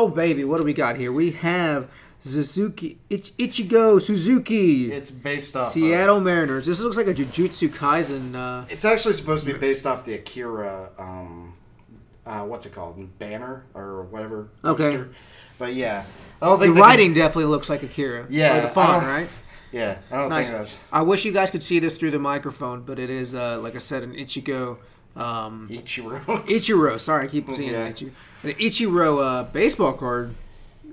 Oh baby, what do we got here? We have Suzuki Ich- Ichigo Suzuki, It's based off. of- Seattle Mariners. This looks like a Jujutsu Kaisen. Uh, it's actually supposed to be based off the Akira. Um, uh, what's it called? Banner or whatever. Okay. But yeah, I don't the think they writing definitely looks like Akira. Yeah, or the font, right? Yeah, I don't Nice. think that's I wish you guys could see this through the microphone, but it is, uh, like I said, an Ichigo. Um, Ichiro. Ichiro. Sorry, I keep seeing Yeah. Ichiro. An Ichiro uh, baseball card.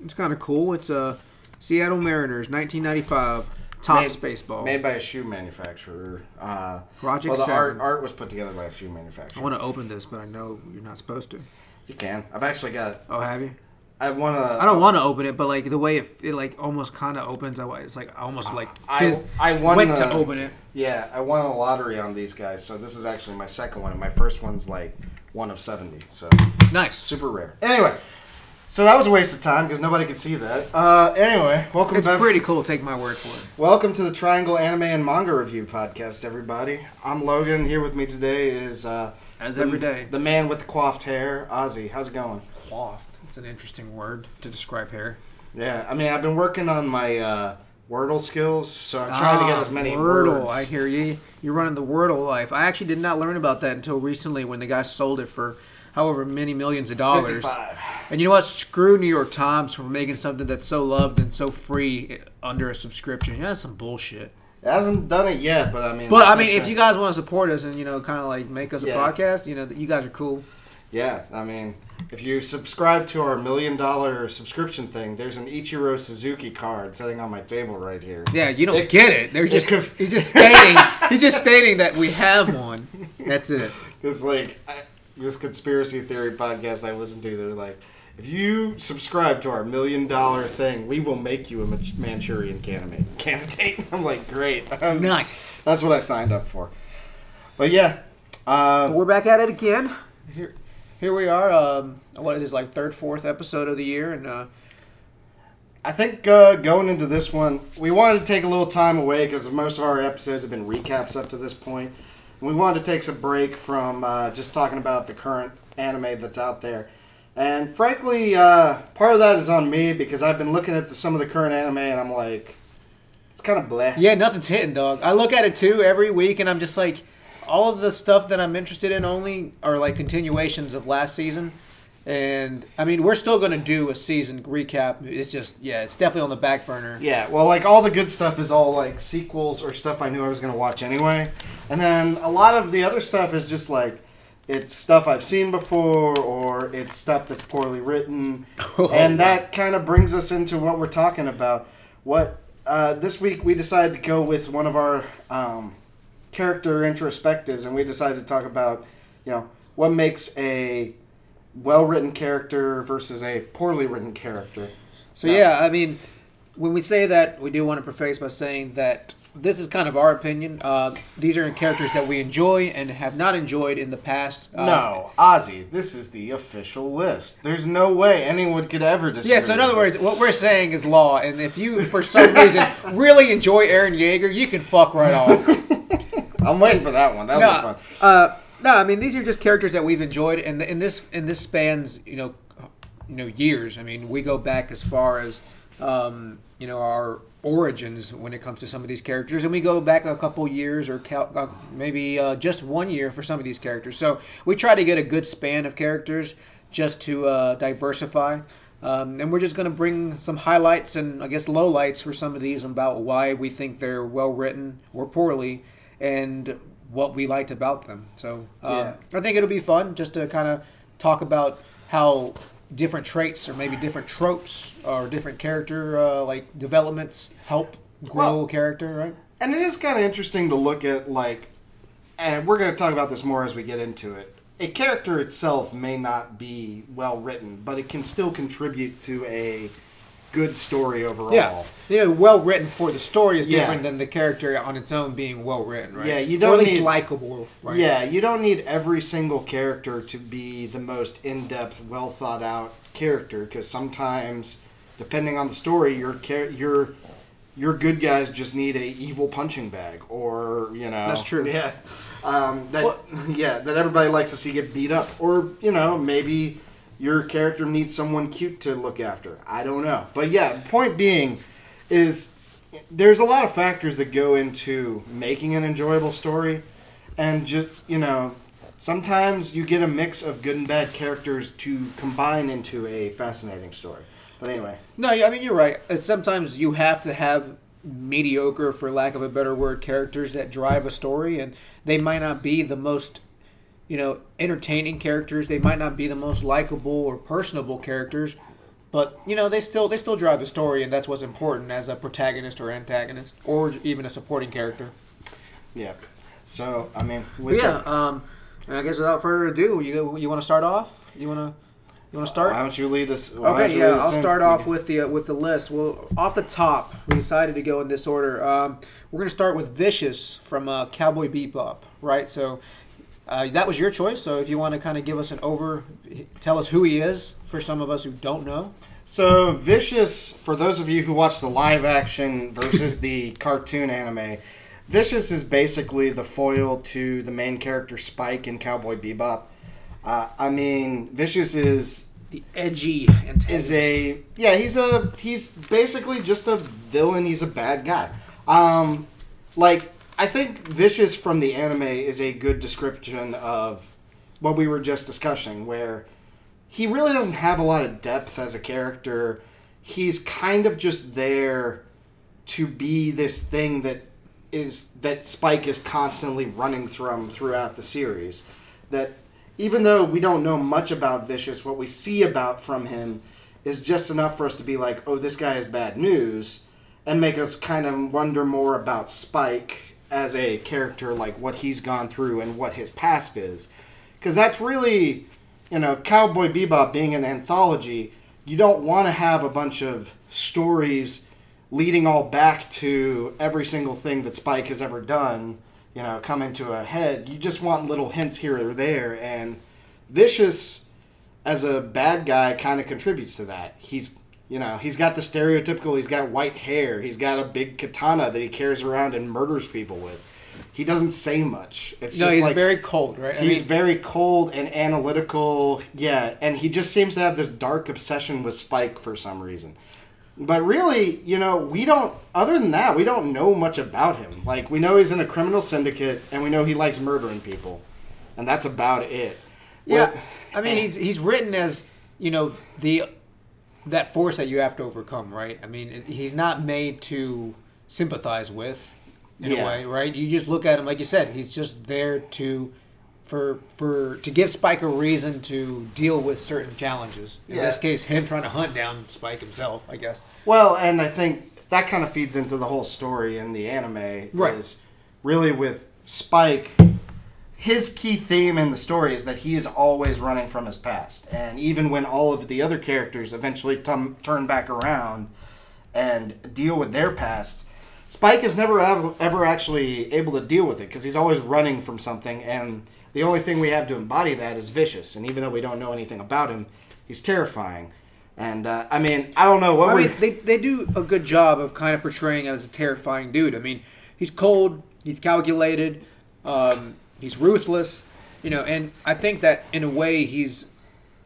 It's kind of cool. It's uh, Seattle Mariners, 1995, Topps Made- baseball. Made by a shoe manufacturer. Uh, Project well, the art Seven. art was put together by a shoe manufacturer. I want to open this, but I know you're not supposed to. You can. I've actually got. Oh, have you? I want to. I don't want to open it, but like the way it, it like almost kind of opens, I it's like I almost like I- fizz- I won went to open it. Yeah, I won a lottery on these guys, so this is actually my second one, and my first one's like one of seventy, so Nice. super rare. Anyway, so that was a waste of time because nobody could see that. Uh, anyway, welcome It's back. pretty cool. Take my word for it. Welcome to the Triangle Anime and Manga Review podcast, everybody. I'm Logan. Here with me today is uh, As the, every day. the man with the coiffed hair, Ozzy. How's it going? Cloth. It's an interesting word to describe hair. Yeah, I mean, I've been working on my uh, Wordle skills, so I'm trying to get Ah, as many Wordle. words. I hear you. You're running the Wordle life. I actually did not learn about that until recently when the guy sold it for however many millions of dollars. 55. And you know what? Screw New York Times for making something that's so loved and so free under a subscription. Yeah, that's some bullshit. It hasn't done it yet, but I mean. But I mean, if you guys want to support us and you know, kind of like make us a podcast, you know, you guys are cool. Yeah, I mean, if you subscribe to our million dollar subscription thing, there's an Ichiro Suzuki card sitting on my table right here. Yeah, you don't It- get it. They're just could- he's just stating he's just stating that we have one. That's it. It's like I, this conspiracy theory podcast I listen to. They're like, if you subscribe to our million dollar thing, we will make you a Manchurian candidate. Candidate. I'm like, great. I'm- Nice. That's what I signed up for. But yeah, uh, We're back at it again. Here, here we are. Um, what is this like third, fourth episode of the year, and uh, I think uh, going into this one, we wanted to take a little time away because most of our episodes have been recaps up to this point. We wanted to take some break from uh, just talking about the current anime that's out there. And frankly, uh, part of that is on me because I've been looking at the, some of the current anime and I'm like, it's kind of bleh. yeah, nothing's hitting, dog. I look at it too every week, and I'm just like, all of the stuff that I'm interested in only are like continuations of last season. And I mean, we're still gonna do a season recap. It's just, yeah, it's definitely on the back burner. Yeah, well, like all the good stuff is all like sequels or stuff I knew I was going to watch anyway. And then a lot of the other stuff is just like it's stuff I've seen before or it's stuff that's poorly written. and that kind of brings us into what we're talking about. What uh, this week we decided to go with one of our um, character introspectives and we decided to talk about, you know, what makes a well-written character versus a poorly written character. So yeah, I mean, when we say that, we do want to preface by saying that this is kind of our opinion. Uh, these are characters that we enjoy and have not enjoyed in the past. Uh, No, Ozzy, this is the official list. There's no way anyone could ever disagree. Yeah, so in other this. words, what we're saying is law, and if you, for some reason, really enjoy Eren Yeager, you can fuck right off. I'm waiting for that one. That'll no, be fun. uh, no, I mean these are just characters that we've enjoyed, and in this in this spans you know, you know years. I mean, we go back as far as um, you know our origins when it comes to some of these characters, and we go back a couple years or cal- uh, maybe uh, just one year for some of these characters. So we try to get a good span of characters just to uh, diversify. Um, and we're just going to bring some highlights and I guess lowlights for some of these about why we think they're well written or poorly, and what we liked about them. So um, Yeah. I think it'll be fun just to kind of talk about how different traits or maybe different tropes or different character uh, like developments help grow Well- a character, right? And it is kind of interesting to look at, like, and we're going to talk about this more as we get into it. A character itself may not be well written, but it can still contribute to a good story overall. Yeah, you know, well written for the story is Yeah. different than the character on its own being well written, right? Yeah, you don't at least need- likable, right? Yeah, you don't need every single character to be the most in depth, well thought out character because sometimes, depending on the story, your your your good guys just need a evil punching bag, or you know That's true. Yeah, um, that Well- yeah that everybody likes to see get beat up, or you know maybe your character needs someone cute to look after. I don't know. But yeah, point being is there's a lot of factors that go into making an enjoyable story and just, you know, sometimes you get a mix of good and bad characters to combine into a fascinating story. But anyway, No, I mean you're right. Sometimes you have to have mediocre, for lack of a better word, characters that drive a story, and they might not be the most, you know, entertaining characters. They might not be the most likable or personable characters, but you know they still they still drive the story, and that's what's important as a protagonist or antagonist, or even a supporting character. yeah. So, I mean, with yeah. that, Um, I guess without further ado, you you want to start off? You want to you want to start? why don't you lead this? Okay, yeah, I'll in? start off with the uh, with the list. Well, off the top, we decided to go in this order. Um, we're going to start with Vicious from uh, Cowboy Bebop, right? So uh, that was your choice. So if you want to kind of give us an over, tell us who he is for some of us who don't know. So, Vicious, for those of you who watch the live action versus the cartoon anime, Vicious is basically the foil to the main character Spike in Cowboy Bebop. Uh, I mean, Vicious is The edgy antagonist. is a yeah he's a he's basically just a villain. He's a bad guy. Um, like I think Vicious from the anime is a good description of what we were just discussing, where he really doesn't have a lot of depth as a character. He's kind of just there to be this thing that is that Spike is constantly running from throughout the series. That even though we don't know much about Vicious, what we see about from him is just enough for us to be like, oh, this guy is bad news, and make us kind of wonder more about Spike as a character, like what he's gone through and what his past is. Because that's really, you know, Cowboy Bebop being an anthology, you don't want to have a bunch of stories leading all back to every single thing that Spike has ever done, you know, come into a head. You just want little hints here or there, and Vicious, as a bad guy, kind of contributes to that. He's, you know, he's got the stereotypical. He's got white hair. He's got a big katana that he carries around and murders people with. He doesn't say much. It's no, just he's like very cold, right? I He's mean, very cold and analytical. Yeah, and he just seems to have this dark obsession with Spike for some reason. But really, you know, we don't. Other than that, we don't know much about him. Like we know he's in a criminal syndicate, and we know he likes murdering people, and that's about it. Yeah, I mean he's he's written as you know the that force that you have to overcome, right? I mean he's not made to sympathize with in Yeah. a way, right? You just look at him like you said, he's just there to for for to give Spike a reason to deal with certain challenges. In Yeah. this case, him trying to hunt down Spike himself, I guess. Well, and I think that kind of feeds into the whole story in the anime. Right. Is really with Spike, his key theme in the story is that he is always running from his past, and even when all of the other characters eventually tum- turn back around and deal with their past, Spike is never av- ever actually able to deal with it because he's always running from something, and the only thing we have to embody that is vicious. And even though we don't know anything about him, he's terrifying. And uh, I mean, I don't know what I we. mean, they, they do a good job of kind of portraying him as a terrifying dude. I mean, he's cold, he's calculated, um, he's ruthless, you know, and I think that in a way he's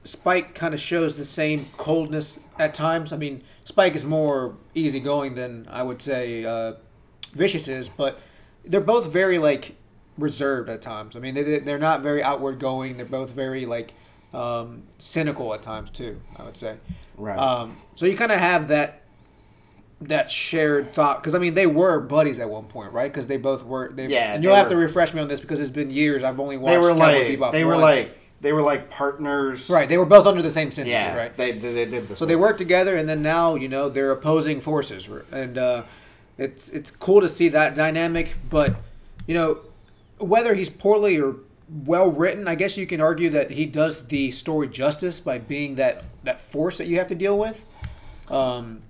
Spike kind of shows the same coldness at times. I mean, Spike is more easygoing than I would say uh, Vicious is, but they're both very like reserved at times. I mean, they they're not very outward going. They're both very like um, cynical at times too. I would say. Right. Um, so you kind of have that that shared thought because I mean they were buddies at one point, right? Because they both were. They, Yeah, and you'll have to refresh me on this because it's been years. I've only watched. they were like Bebop they were once. like they were like partners. right. They were both under the same syndicate, Yeah. right? They, they, they did this. So they worked together, and then now you know they're opposing forces, and uh, it's it's cool to see that dynamic. But you know, whether he's poorly or well written, I guess you can argue that he does the story justice by being that that force that you have to deal with. Um,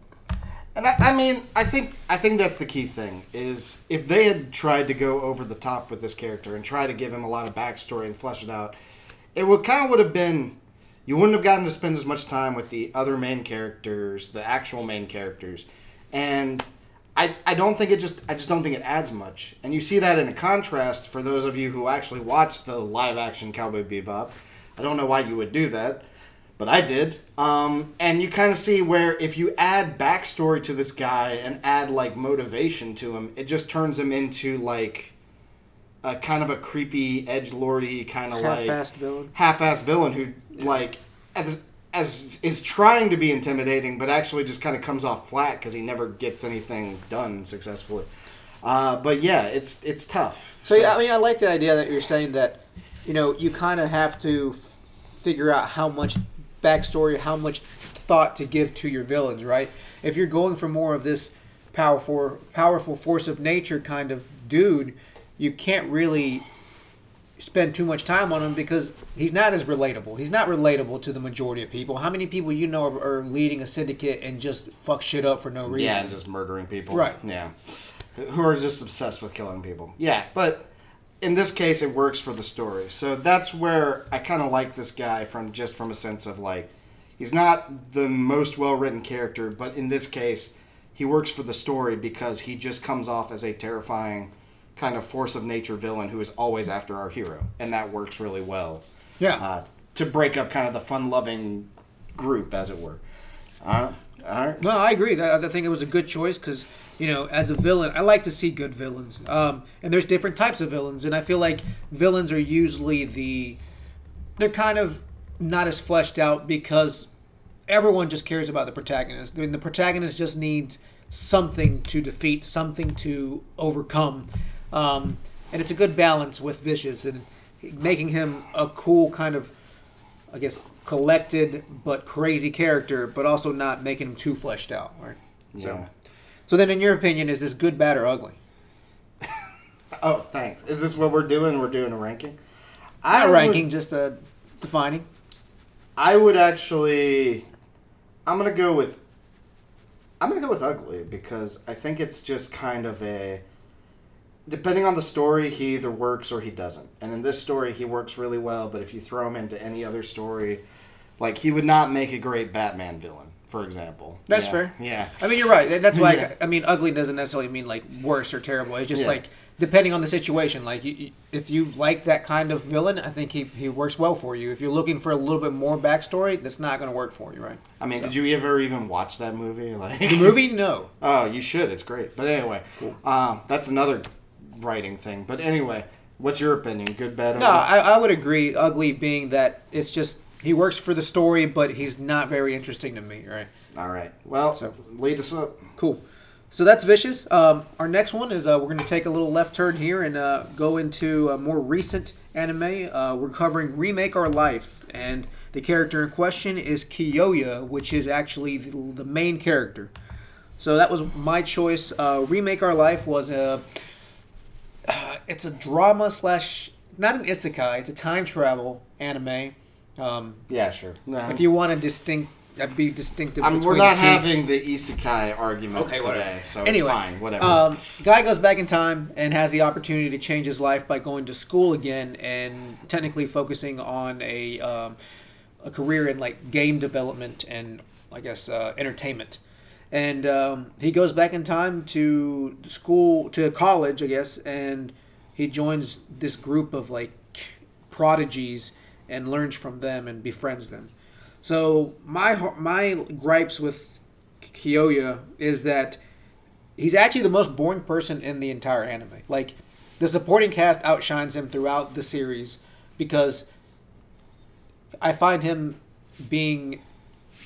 And I, I mean, I think I think that's the key thing is if they had tried to go over the top with this character and try to give him a lot of backstory and flesh it out, it would kind of would have been you wouldn't have gotten to spend as much time with the other main characters, the actual main characters, and I I don't think it just I just don't think it adds much. And you see that in a contrast for those of you who actually watched the live action Cowboy Bebop. I don't know why you would do that. But I did. Um, and you kind of see where if you add backstory to this guy and add like motivation to him, it just turns him into like a kind of a creepy, edge lordy kind of like Half-assed villain. half-assed villain who like as as is trying to be intimidating, but actually just kind of comes off flat because he never gets anything done successfully. Uh, but yeah, it's it's tough. So, yeah, I mean, I like the idea that you're saying that, you know, you kind of have to f- figure out how much backstory, how much thought to give to your villains, right? If you're going for more of this powerful, powerful force of nature kind of dude, you can't really spend too much time on him because he's not as relatable. He's not relatable to the majority of people. How many people you know are, are leading a syndicate and just fuck shit up for no reason? Yeah, and just murdering people. Right. Yeah. Who are just obsessed with killing people. Yeah, but in this case, it works for the story. So that's where I kind of like this guy from just from a sense of like, he's not the most well written character, but in this case, he works for the story because he just comes off as a terrifying kind of force of nature villain who is always after our hero, and that works really well. Yeah. Uh, to break up kind of the fun loving group, as it were. All right. No, I agree. That- I think it was a good choice because you know, as a villain, I like to see good villains. Um, and there's different types of villains, and I feel like villains are usually the they're kind of not as fleshed out because everyone just cares about the protagonist. I mean, the protagonist just needs something to defeat, something to overcome, um, and it's a good balance with Vicious and making him a cool kind of I guess collected but crazy character, but also not making him too fleshed out, right? Yeah. So, so then, in your opinion, is this good, bad, or ugly? Oh, thanks. Is this what we're doing? We're doing a ranking. Not would- ranking, just uh, defining. I would actually. I'm gonna go with. I'm gonna go with ugly because I think it's just kind of a. Depending on the story, he either works or he doesn't. And in this story, he works really well. But if you throw him into any other story, like he would not make a great Batman villain, for example. That's Yeah. fair. Yeah. I mean, you're right. That's why Yeah. I, I mean, ugly doesn't necessarily mean like worse or terrible. It's just Yeah. like depending on the situation. Like, you, you, if you like that kind of villain, I think he, he works well for you. If you're looking for a little bit more backstory, that's not going to work for you, right? I mean, So- did you ever even watch that movie? Like The movie, no. Oh, you should. It's great. But anyway, um, that's another writing thing. But anyway, what's your opinion? Good, bad, No. I, I would agree. Ugly being that it's just he works for the story, but he's not very interesting to me, right? All right. Well, So- lead us up. Cool. So that's vicious. Um, our next one is uh, we're going to take a little left turn here and uh, go into a more recent anime. Uh, we're covering Remake Our Life, and the character in question is Kyoya, which is actually the, the main character. So that was my choice. Uh, Remake Our Life was a uh, it's a drama slash not an isekai. It's a time travel anime. Um, Yeah, sure. No, if you want to distinct, uh, be distinctive. I'm, we're not the two. having the isekai argument Okay, today, whatever. so anyway, it's fine. Whatever. Um, guy goes back in time and has the opportunity to change his life by going to school again and technically focusing on a um, a career in like game development and I guess uh, entertainment. And um, he goes back in time to school to college, I guess, and he joins this group of like prodigies and learns from them and befriends them. So my my gripes with Kyoya is that he's actually the most boring person in the entire anime. Like the supporting cast outshines him throughout the series because I find him being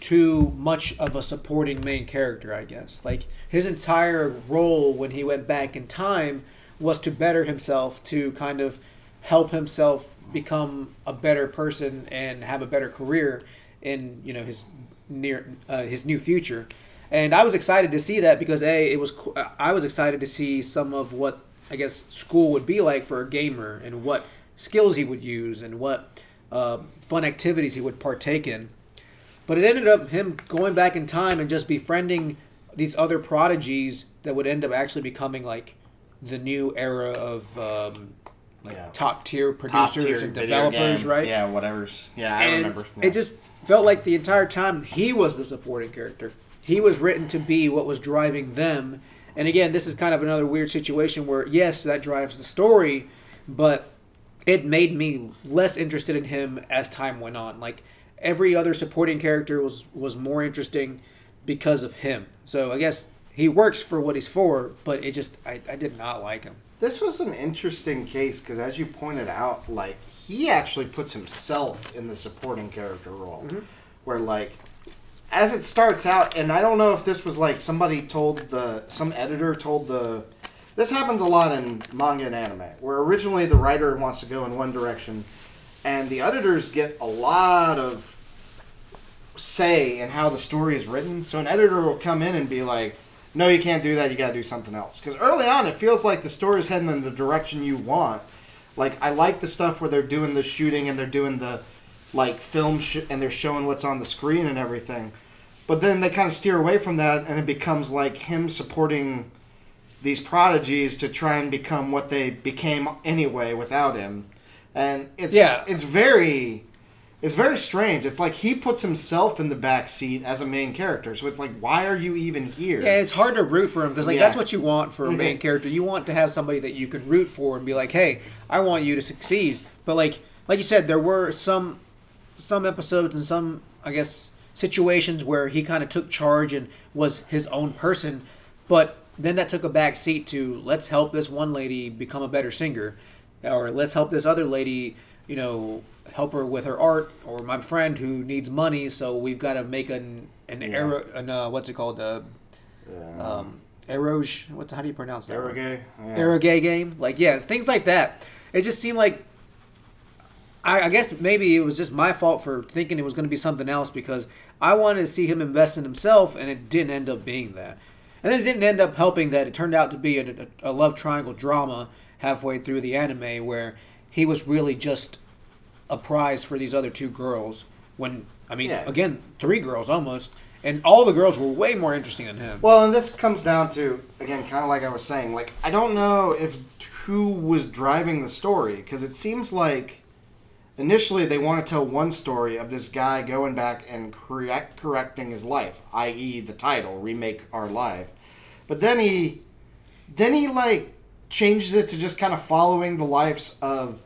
too much of a supporting main character, I guess. Like his entire role when he went back in time was to better himself, to kind of help himself become a better person and have a better career in, you know, his near uh, his new future. And I was excited to see that because a it was I was excited to see some of what I guess school would be like for a gamer and what skills he would use and what uh, fun activities he would partake in. But it ended up him going back in time and just befriending these other prodigies that would end up actually becoming like the new era of um, like Yeah. top tier producers tier and developers, game. right? Yeah, whatever's. Yeah, I and remember. Yeah. It just felt like the entire time he was the supporting character. He was written to be what was driving them. And again, this is kind of another weird situation where yes, that drives the story, but it made me less interested in him as time went on. Like every other supporting character was was more interesting because of him. So I guess he works for what he's for, but it just I, I did not like him. This was an interesting case because, as you pointed out, like he actually puts himself in the supporting character role, mm-hmm. where like as it starts out, and I don't know if this was like somebody told the some editor told the. This happens a lot in manga and anime, where originally the writer wants to go in one direction, and the editors get a lot of say in how the story is written. So an editor will come in and be like, "No, you can't do that. You got to do something else." Because early on, it feels like the story is heading in the direction you want. Like I like the stuff where they're doing the shooting and they're doing the like film sh- and they're showing what's on the screen and everything. But then they kind of steer away from that, and it becomes like him supporting these prodigies to try and become what they became anyway without him. And it's Yeah. it's very it's very strange. It's like he puts himself in the back seat as a main character. So it's like why are you even here? Yeah, it's hard to root for him because like Yeah. that's what you want for a main Mhm. character. You want to have somebody that you can root for and be like, "Hey, I want you to succeed." But like like you said, there were some some episodes and some I guess situations where he kind of took charge and was his own person, but then that took a back seat to let's help this one lady become a better singer, or let's help this other lady, you know, help her with her art, or my friend who needs money, so we've got to make an an Yeah. arrow, an uh, what's it called, uh, um, eroge. What? How do you pronounce that? Arrogate. Yeah. Arrogate game. Like yeah, things like that. It just seemed like I, I guess maybe it was just my fault for thinking it was going to be something else because I wanted to see him invest in himself, and it didn't end up being that. And then it didn't end up helping that it turned out to be a, a, a love triangle drama halfway through the anime where he was really just a prize for these other two girls. When I mean, Yeah. again, three girls almost, and all the girls were way more interesting than him. Well, and this comes down to again, kind of like I was saying. Like I don't know if who was driving the story because it seems like initially they want to tell one story of this guy going back and correct correcting his life, i.e., the title remake our life. But then he, then he like changes it to just kind of following the lives of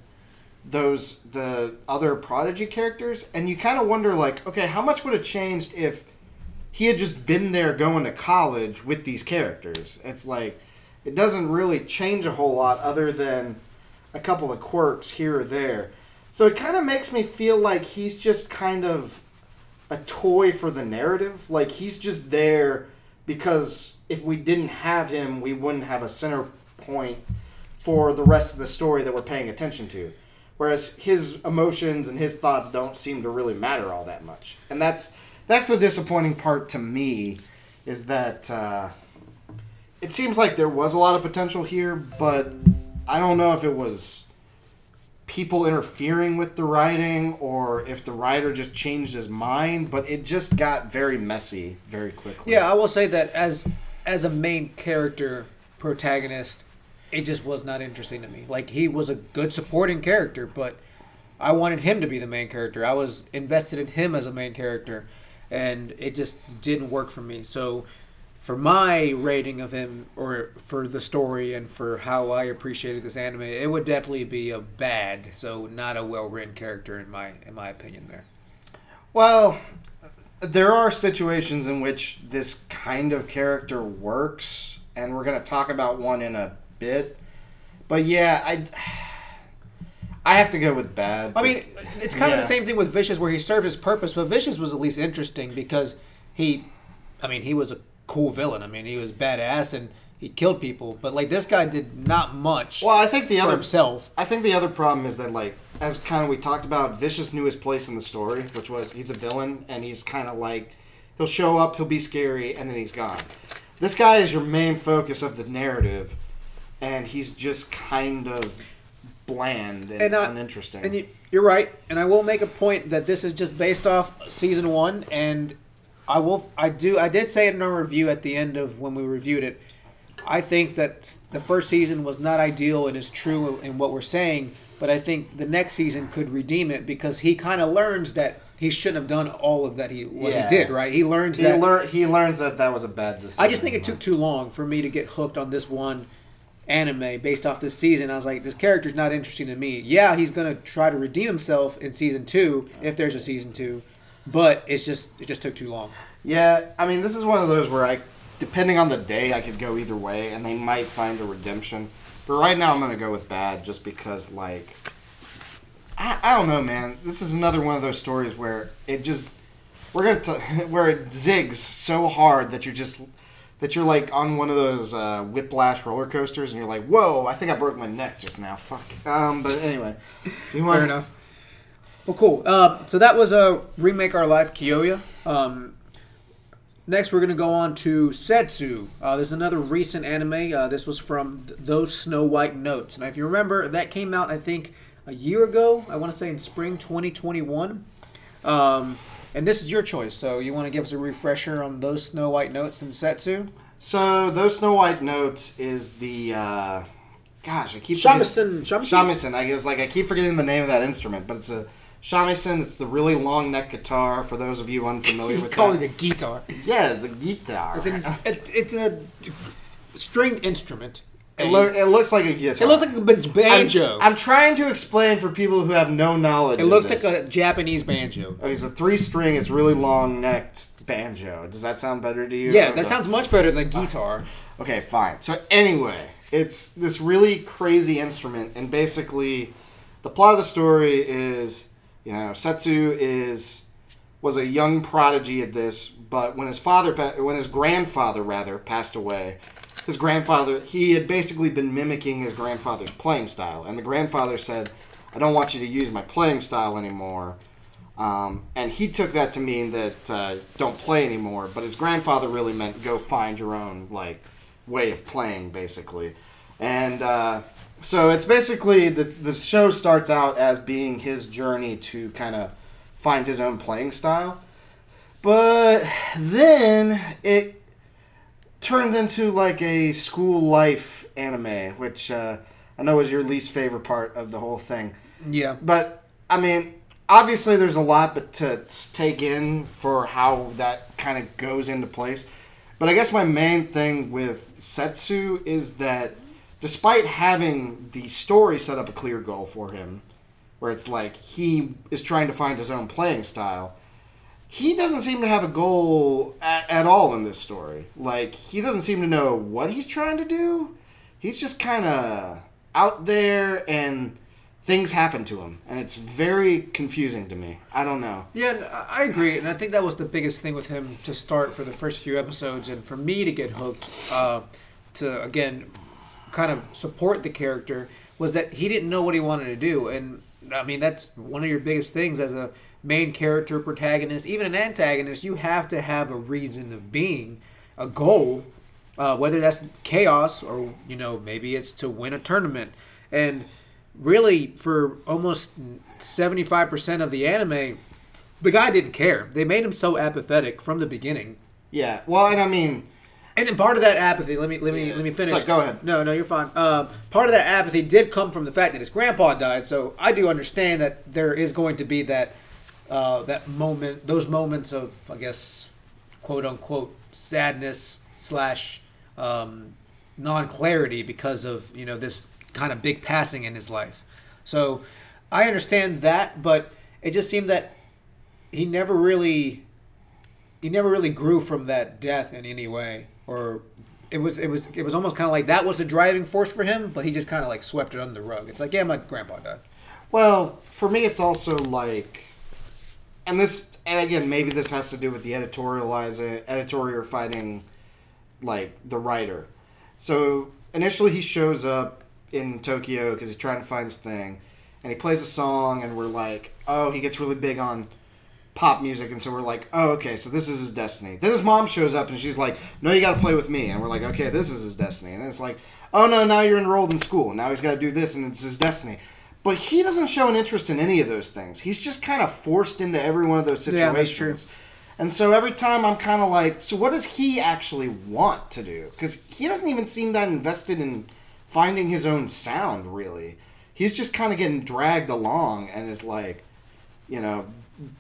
those the other prodigy characters, and you kind of wonder like, okay, how much would have changed if he had just been there going to college with these characters. It's like it doesn't really change a whole lot other than a couple of quirks here or there. So it kind of makes me feel like he's just kind of a toy for the narrative. Like he's just there because if we didn't have him, we wouldn't have a center point for the rest of the story that we're paying attention to. Whereas his emotions and his thoughts don't seem to really matter all that much, and that's that's the disappointing part to me, is that uh, it seems like there was a lot of potential here, but I don't know if it was people interfering with the writing or if the writer just changed his mind, but it just got very messy very quickly. Yeah, I will say that as as a main character protagonist, it just was not interesting to me. Like he was a good supporting character, but I wanted him to be the main character. I was invested in him as a main character, and it just didn't work for me. So for my rating of him or for the story and for how I appreciated this anime, it would definitely be a bad, so not a well written character in my in my opinion there. Well, there are situations in which this kind of character works, and we're going to talk about one in a bit. But yeah, I I have to go with bad. I mean, it's kind of the same thing with Vicious, where he served his purpose, but Vicious was at least interesting because he, I mean, he was a cool villain. I mean, he was badass and he killed people, but like this guy did not much well, I think the for other himself. I think the other problem is that like as kind of we talked about, Vicious knew his place in the story, which was he's a villain and he's kind of like he'll show up, he'll be scary, and then he's gone. This guy is your main focus of the narrative, and he's just kind of bland and, And, uh, uninteresting. And you, you're right, and I will make a point that this is just based off season one, and I will, I do, I did say it in our review at the end of when we reviewed it. I think that the first season was not ideal and is true in what we're saying, but I think the next season could redeem it because he kind of learns that he shouldn't have done all of that he what Yeah. he did. Right? He learns he that. lear- he learns that that was a bad decision. I just think it took too long for me to get hooked on this one anime based off this season. I was like, this character's not interesting to me. Yeah, he's gonna try to redeem himself in season two if there's a season two, but it's just it just took too long. Yeah, I mean, this is one of those where I, depending on the day, I could go either way, and they might find a redemption. But right now, I'm gonna go with bad, just because, like, I, I don't know, man. This is another one of those stories where it just we're gonna t- where it zigs so hard that you're just that you're like on one of those uh, whiplash roller coasters, and you're like, "Whoa, I think I broke my neck just now." Fuck. Um, but anyway, you Fair enough. Well, cool. Uh, so that was a remake our life Kyoya. Um, next, we're going to go on to Setsu. Uh, this is another recent anime. Uh, this was from th- those Snow White Notes. Now, if you remember, that came out I think a year ago. I want to say in spring 2021. Um, and this is your choice. So you want to give us a refresher on those Snow White Notes and Setsu? So those Snow White notes is the uh, gosh, I keep. Shamisen. Shamisen. I guess like I keep forgetting the name of that instrument, but it's a shamisen. It's the really long neck guitar. For those of you unfamiliar You with call that, it a guitar. yeah, it's a guitar. It's, an, it, it's a stringed instrument. It, loo- it looks like a guitar. It looks like a b- I'm, banjo. I'm trying to explain for people who have no knowledge. it looks this. like a Japanese banjo. Okay, it's a three string. It's really long necked banjo. Does that sound better to you? Yeah, that sounds much better than guitar. Okay, fine. So anyway, it's this really crazy instrument, and basically, the plot of the story is, you know, Setsu is was a young prodigy at this, but when his father, when his grandfather rather passed away, his grandfather he had basically been mimicking his grandfather's playing style, and the grandfather said, "I don't want you to use my playing style anymore." Um, and he took that to mean that uh, don't play anymore. But his grandfather really meant go find your own like way of playing, basically. And uh, so it's basically the the show starts out as being his journey to kind of find his own playing style. But then it turns into like a school life anime, which uh, I know is your least favorite part of the whole thing. Yeah. But I mean, obviously, there's a lot but to take in for how that kind of goes into place. But I guess my main thing with Setsu is that despite having the story set up a clear goal for him, where it's like he is trying to find his own playing style, he doesn't seem to have a goal at, at all in this story. Like, he doesn't seem to know what he's trying to do. He's just kind of out there and things happen to him. And it's very confusing to me. I don't know. Yeah, I agree, and I think that was the biggest thing with him to start for the first few episodes, and for me to get hooked, uh, to again, kind of support the character was that he didn't know what he wanted to do, and I mean that's one of your biggest things as a main character, protagonist, even an antagonist. You have to have a reason of being, a goal, uh, whether that's chaos or you know maybe it's to win a tournament, and really for almost 75% of the anime the guy didn't care they made him so apathetic from the beginning Yeah. Well, and I mean, and then part of that apathy let me let me let me finish So, go ahead. no no you're fine uh, part of that apathy did come from the fact that his grandpa died so i do understand that there is going to be that uh, that moment those moments of i guess quote unquote sadness slash um, non-clarity because of you know this kind of big passing in his life. So i understand that but it just seemed that he never really he never really grew from that death in any way or it was it was it was almost kind of like that was the driving force for him but he just kind of like swept it under the rug. It's like yeah my grandpa died. Well, for me, it's also like, and this, and again, maybe this has to do with the editorializing, editorial fighting, like the writer. So initially, he shows up in Tokyo because he's trying to find his thing, and he plays a song, and we're like, oh, he gets really big on pop music, and so we're like, oh, okay, so this is his destiny. Then his mom shows up, and she's like, no, you got to play with me, and we're like, okay, this is his destiny, and it's like, oh no, now you're enrolled in school, now he's got to do this, and it's his destiny. But he doesn't show an interest in any of those things. He's just kind of forced into every one of those Yeah, situations. that's true. And so every time I'm kind of like, so what does he actually want to do? Because he doesn't even seem that invested in finding his own sound, really. He's just kind of getting dragged along and is like, you know,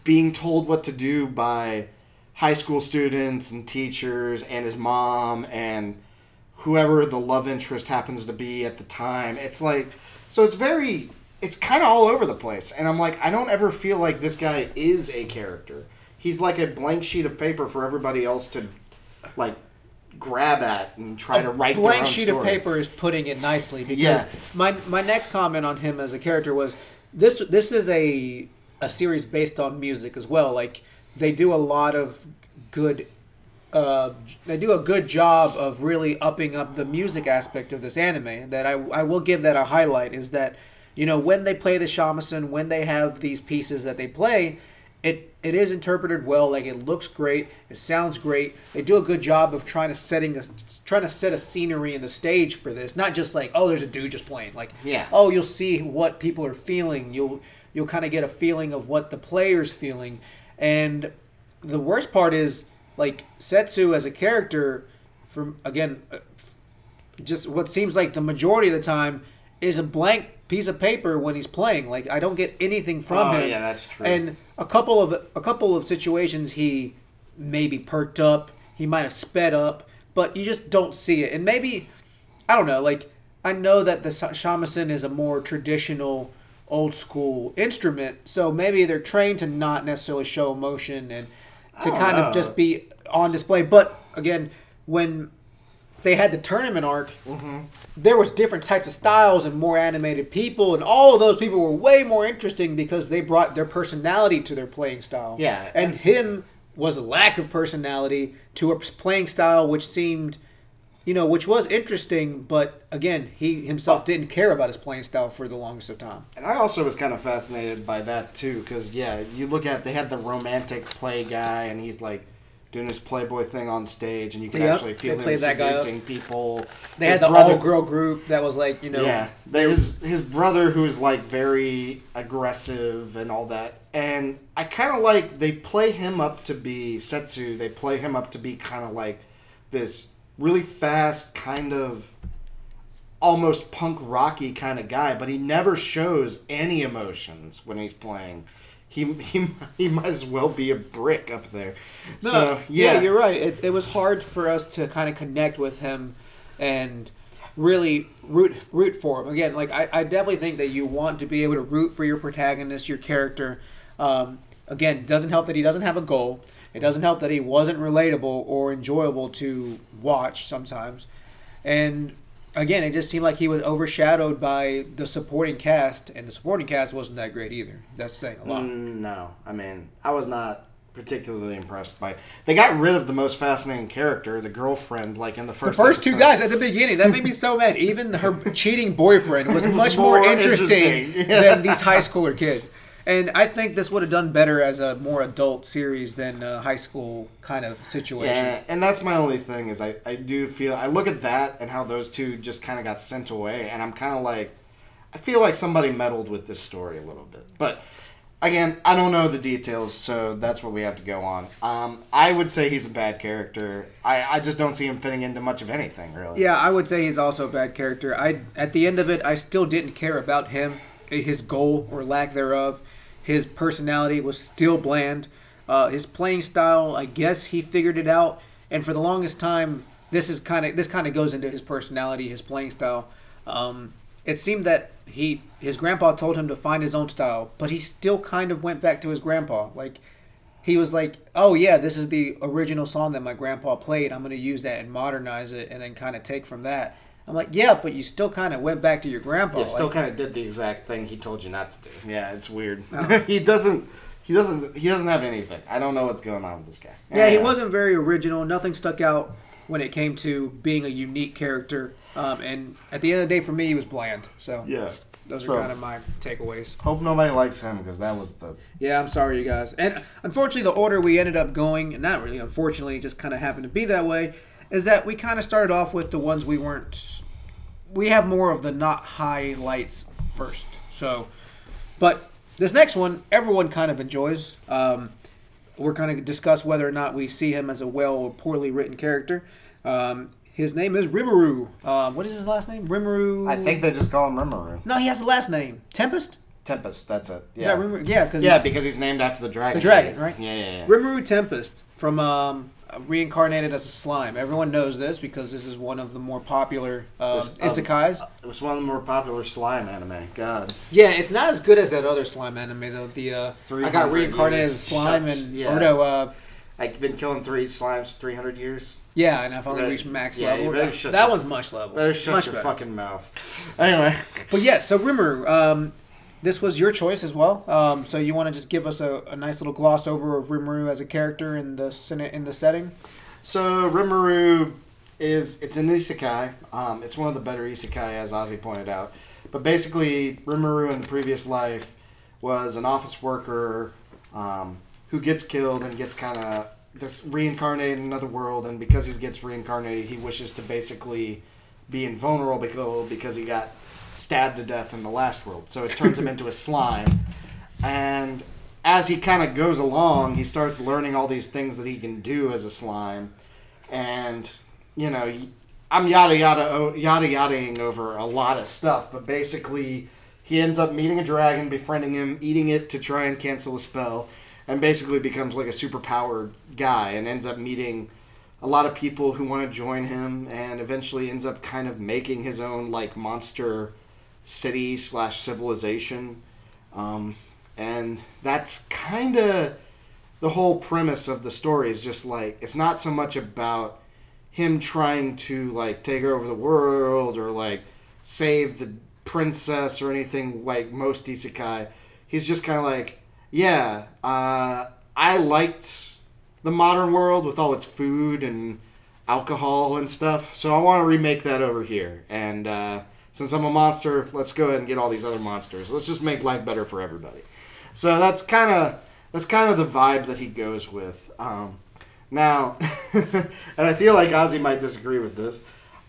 being told what to do by high school students and teachers and his mom and whoever the love interest happens to be at the time. It's like, so it's very, it's kind of all over the place. And I'm like, I don't ever feel like this guy is a character. he's like a blank sheet of paper for everybody else to like grab at and try to write blank sheet of paper is putting it nicely because Yeah. my my next comment on him as a character was this this is a a series based on music as well like they do a lot of good uh, they do a good job of really upping up the music aspect of this anime that I, I will give that a highlight is that you know when they play the shamisen when they have these pieces that they play it it is interpreted well like it looks great it sounds great they do a good job of trying to setting a, trying to set a scenery in the stage for this not just like oh there's a dude just playing like Yeah. oh you'll see what people are feeling you'll you'll kind of get a feeling of what the players feeling and the worst part is like Setsu as a character from again uh, just what seems like the majority of the time is a blank piece of paper when he's playing like I don't get anything from him. Oh, him yeah, that's true. and a couple of a couple of situations he maybe perked up he might have sped up but you just don't see it and maybe I don't know like I know that the shamisen is a more traditional old school instrument so maybe they're trained to not necessarily show emotion and to kind know. of just be on display but again when they had the tournament arc Mm-hmm. there was different types of styles and more animated people and all of those people were way more interesting because they brought their personality to their playing style Yeah. and him was a lack of personality to a playing style which seemed you know which was interesting but again he himself didn't care about his playing style for the longest of time And I also was kind of fascinated by that too, because yeah, you look at they had the romantic play guy, and he's like doing his Playboy thing on stage, and you can Yep, actually feel they him seducing people. they His had the brother- all girl group that was like you know Yeah, his his brother who is like very aggressive and all that, and I kind of like they play him up to be Setsu. They play him up to be kind of like this really fast, kind of almost punk rocky kind of guy, but he never shows any emotions when he's playing. He he he might as well be a brick up there. No, so yeah. yeah, you're right. It, it was hard for us to kind of connect with him and really root root for him. Again, like I, I definitely think that you want to be able to root for your protagonist, your character. Um, again, it doesn't help that he doesn't have a goal. It doesn't help that he wasn't relatable or enjoyable to watch sometimes. And again, it just seemed like he was overshadowed by the supporting cast, and the supporting cast wasn't that great either. That's saying a lot. Mm, No, I mean, I was not particularly impressed by. They got rid of the most fascinating character, the girlfriend, like in the first. The first. first two guys at the beginning that made me so mad. Even her cheating boyfriend was much more, more interesting, interesting. Yeah. than these high schooler kids. And I think this would have done better as a more adult series than a high school kind of situation. Yeah, and that's my only thing is I, I do feel I look at that and how those two just kind of got sent away, and I'm kind of like, I feel like somebody meddled with this story a little bit. But again, I don't know the details, so that's what we have to go on. Um, I would say he's a bad character. I, I just don't see him fitting into much of anything really. Yeah, I would say he's also a bad character. I at the end of it, I still didn't care about him, his goal or lack thereof. His personality was still bland. Uh, his playing style, I guess he figured it out. And for the longest time, this is kind of this kind of goes into his personality, his playing style. Um, it seemed that he his grandpa told him to find his own style, but he still kind of went back to his grandpa. Like he was like, "Oh yeah, this is the original song that my grandpa played. I'm going to use that and modernize it, and then kind of take from that." I'm like, "Yeah, but you still kind of went back to your grandpa." He still Like, kind of did the exact thing he told you not to do. Yeah, it's weird. Oh. he doesn't. He doesn't. He doesn't have anything. I don't know what's going on with this guy. yeah, he wasn't very original. Nothing stuck out when it came to being a unique character. Um, and at the end of the day, for me, he was bland. So Yeah. those So- are kind of my takeaways. Hope nobody likes him because that was the. Yeah, I'm sorry, you guys. And unfortunately, the order we ended up going, and not really unfortunately, it just kind of happened to be that way, is that we kind of started off with the ones we weren't. We have more of the not highlights first. So, but this next one, everyone kind of enjoys. Um, we're going to discuss whether or not we see him as a well or poorly written character. Um, his name is Rimuru. Um, what is his last name? Rimuru. I think they just call him Rimuru. No, he has a last name. Tempest. Tempest. That's it. Yeah. that Rimuru? Yeah, because Yeah, because he's named after the dragon. The dragon, right? Yeah, yeah, yeah. Rimuru Tempest from um reincarnated as a slime. Everyone knows this because this is one of the more popular uh, There's, um, isekais. It was one of the more popular slime anime. God. yeah, it's not as good as that other slime anime though. The uh, I got reincarnated years. as a slime Shucks. and Yeah. or no, uh, I've been killing three slimes 300 years. yeah, and I've only Right. reached max Yeah, level. That, shut that one's much level. Better shut much your better. fucking mouth. Anyway. But yeah, so Rimuru, um, this was your choice as well. Um, so you want to just give us a, a nice little gloss over of Rimuru as a character in the in the setting? So Rimuru is it's an isekai. Um, it's one of the better isekai, as Ozzy pointed out. But basically, Rimuru in the previous life was an office worker um, who gets killed and gets kind of this reincarnated in another world. And because he gets reincarnated, he wishes to basically be invulnerable because he got stabbed to death in the last world. So it turns him into a slime. And as he kind of goes along, he starts learning all these things that he can do as a slime. And, you know, I'm yada yada yada yadaing over a lot of stuff, but basically, he ends up meeting a dragon, befriending him, eating it to try and cancel a spell, and basically becomes like a superpowered guy and ends up meeting a lot of people who want to join him and eventually ends up kind of making his own like monster city slash civilization um, and that's kind of the whole premise of the story is just like it's not so much about him trying to like take over the world or like save the princess or anything like most isekai he's just kind of like yeah uh, i liked the modern world with all its food and alcohol and stuff. So I want to remake that over here. And uh, since I'm a monster, let's go ahead and get all these other monsters. Let's just make life better for everybody. So that's kind of that's kind of the vibe that he goes with. Um, now, and I feel like Ozzy might disagree with this.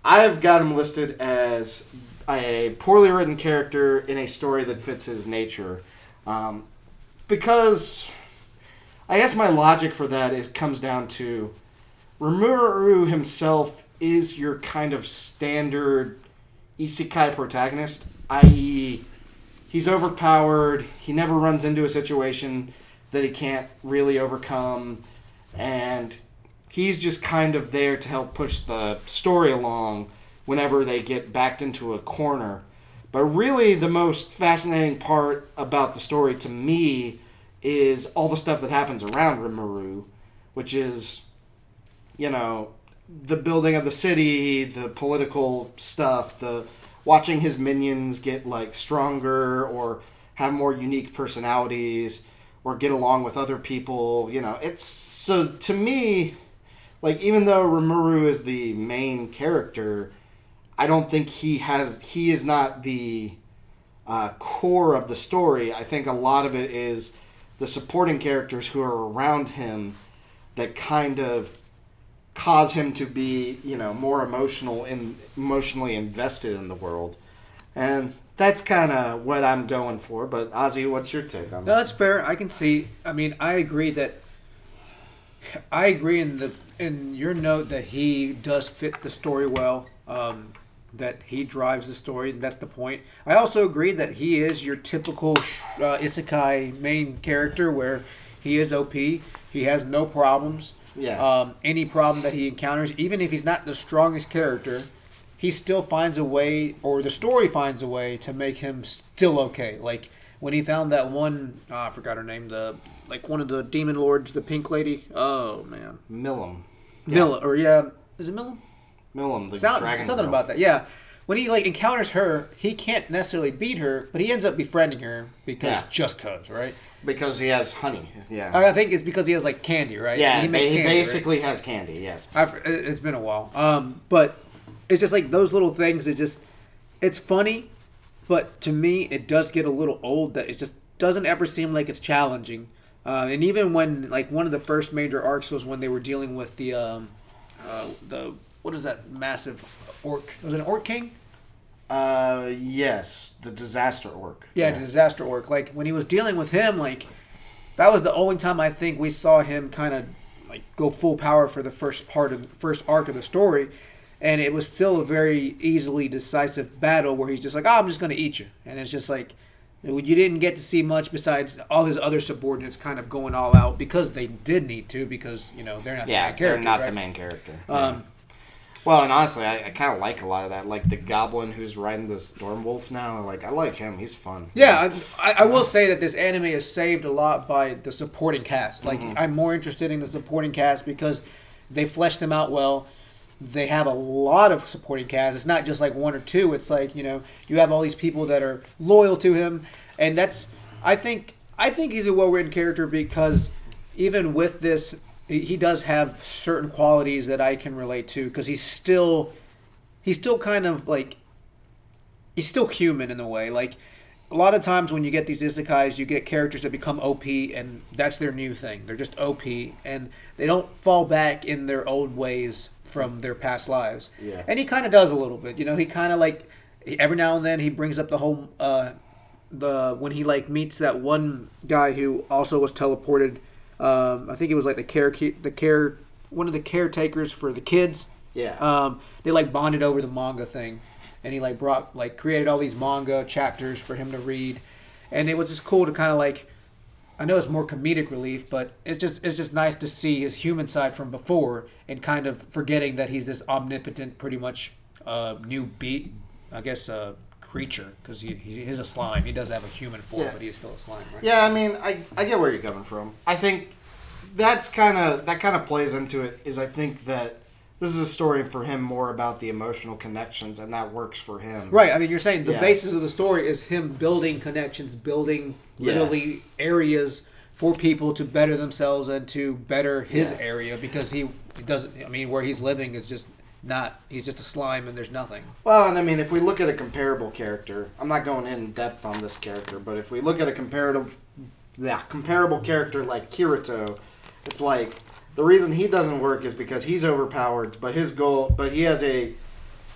I've got him listed as a poorly written character in a story that fits his nature, um, because I guess my logic for that is comes down to Rimuru himself is your kind of standard isekai protagonist, i.e., he's overpowered, he never runs into a situation that he can't really overcome, and he's just kind of there to help push the story along whenever they get backed into a corner. But really, the most fascinating part about the story to me is all the stuff that happens around Rimuru, which is, you know, the building of the city, the political stuff, the watching his minions get like stronger or have more unique personalities or get along with other people. You know, it's so to me, like even though Rimuru is the main character, I don't think he has he is not the uh, core of the story. I think a lot of it is the supporting characters who are around him that kind of cause him to be, you know, more emotional and emotionally invested in the world. And that's kind of what I'm going for. But Ozzy, what's your take on No, that? that's fair. I can see. I mean, I agree that. I agree in the in your note that he does fit the story well. Um, that he drives the story. That's the point. I also agree that he is your typical uh, isekai main character, where he is OP. He has no problems. Yeah. Um, any problem that he encounters, even if he's not the strongest character, he still finds a way, or the story finds a way to make him still okay. Like when he found that one, oh, I forgot her name, the like one of the demon lords, the pink lady. Oh man, Milim. Milla, or yeah, is it Milla? Milim, the Sound, dragon something girl. about that. Yeah. When he like encounters her, he can't necessarily beat her, but he ends up befriending her because Yeah. just cause, right? Because he has honey. Yeah. I think it's because he has like candy, right? yeah, he makes he candy, right? basically has candy, yes. I've, it- it's been a while. Um, but it's just like those little things. It just it's funny, but to me, it does get a little old. That it just doesn't ever seem like it's challenging. Uh, and even when like one of the first major arcs was when they were dealing with the um, uh, the what is that massive orc? Was it an orc king? Uh, yes, the disaster orc. Yeah, disaster orc. Like when he was dealing with him, like that was the only time I think we saw him kind of like go full power for the first part of the first arc of the story, and it was still a very easily decisive battle where he's just like, "Oh, I'm just gonna eat you," and it's just like You didn't get to see much besides all his other subordinates kind of going all out because they did need to because you know they're not the Yeah, main they're not right? the main character. Um, Well, and honestly, I, I kind of like a lot of that. Like the goblin who's riding the storm wolf now. Like I like him. He's fun. Yeah, I, I I will say that this anime is saved a lot by the supporting cast. Like, Mm-hmm. I'm more interested in the supporting cast because they flesh them out well. They have a lot of supporting cast. It's not just like one or two. It's like you know you have all these people that are loyal to him, and that's I think I think he's a well written character because even with this, he does have certain qualities that I can relate to because he's still he's still kind of like he's still human in a way. Like a lot of times when you get these isekais, you get characters that become OP, and that's their new thing. They're just OP, and they don't fall back in their old ways from their past lives. Yeah. And he kind of does a little bit. You know, he kind of like every now and then he brings up the whole uh, the when he like meets that one guy who also was teleported. Um, I think it was like the care the care one of the caretakers for the kids. Yeah. Um, they like bonded over the manga thing, and he like brought like created all these manga chapters for him to read, and it was just cool to kind of like. I know it's more comedic relief, but it's just it's just nice to see his human side from before, and kind of forgetting that he's this omnipotent, pretty much uh, new beat, I guess, uh, creature because he, he is a slime. He does have a human form, Yeah. but he is still a slime, right? Yeah, I mean, I, I get where you're coming from. I think that's kind of that kind of plays into it. Is I think that this is a story for him more about the emotional connections, and that works for him. Right. I mean, you're saying the Yeah. basis of the story is him building connections, building Yeah. literally areas for people to better themselves and to better his Yeah. area because he he doesn't. I mean, where he's living is just not. He's just a slime and there's nothing. Well, and I mean, if we look at a comparable character, I'm not going in depth on this character, but if we look at a comparative, yeah, comparable character like Kirito, it's like the reason he doesn't work is because he's overpowered, but his goal, but he has a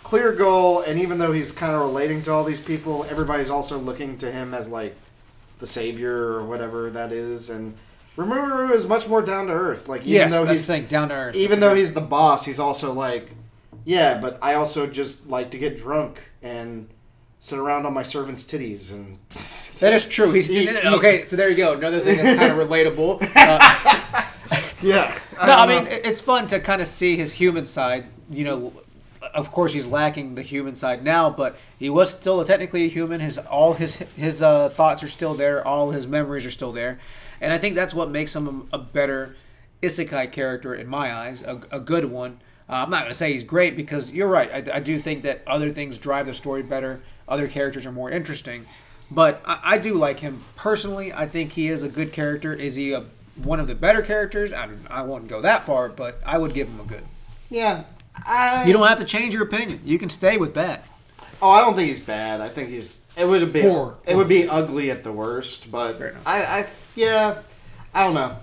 clear goal, and even though he's kind of relating to all these people, everybody's also looking to him as like the savior or whatever that is, and Rimuru is much more down to earth. Like even yes, though he's thing. Down to earth. even though he's the boss, he's also like, yeah, but I also just like to get drunk and sit around on my servant's titties and. that is true. He's He- okay. So there you go. Another thing that's kind of relatable. Uh, yeah. no, I mean know. it's fun to kind of see his human side. You know, of course he's lacking the human side now, but he was still technically a human. His all his his uh, thoughts are still there. All his memories are still there, and I think that's what makes him a, a better isekai character in my eyes. A, a good one. Uh, I'm not going to say he's great because you're right. I, I do think that other things drive the story better. Other characters are more interesting, but I, I do like him personally. I think he is a good character. Is he a one of the better characters? I, I wouldn't go that far, but I would give him a good. yeah. I, You don't have to change your opinion. You can stay with bad. Oh, I don't think he's bad. I think he's. It would be. Poor. It would be ugly at the worst, but Fair. I, I, yeah, I don't know.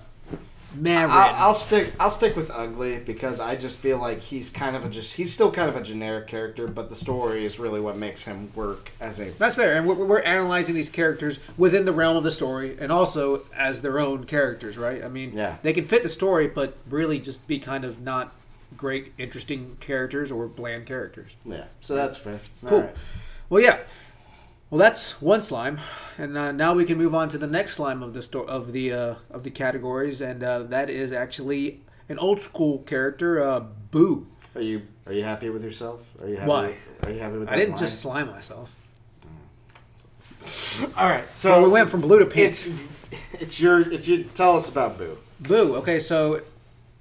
Man, I'll, I'll stick. I'll stick with ugly because I just feel like he's kind of a just. He's still kind of a generic character, but the story is really what makes him work as a. That's fair, and we're, we're analyzing these characters within the realm of the story, and also as their own characters, right? I mean, Yeah. they can fit the story, but really just be kind of not great, interesting characters or bland characters. Yeah, so that's fair. Cool. Well, yeah. Well, that's one slime, and uh, now we can move on to the next slime of the sto- of the uh, of the categories, and uh, that is actually an old school character, uh, Boo. Are you are you happy with yourself? Are you happy Why? With, are you happy with? I didn't line? just slime myself. All right, so So we went from blue to pink. It's it's your it's your. Tell us about Boo. Boo. Okay, so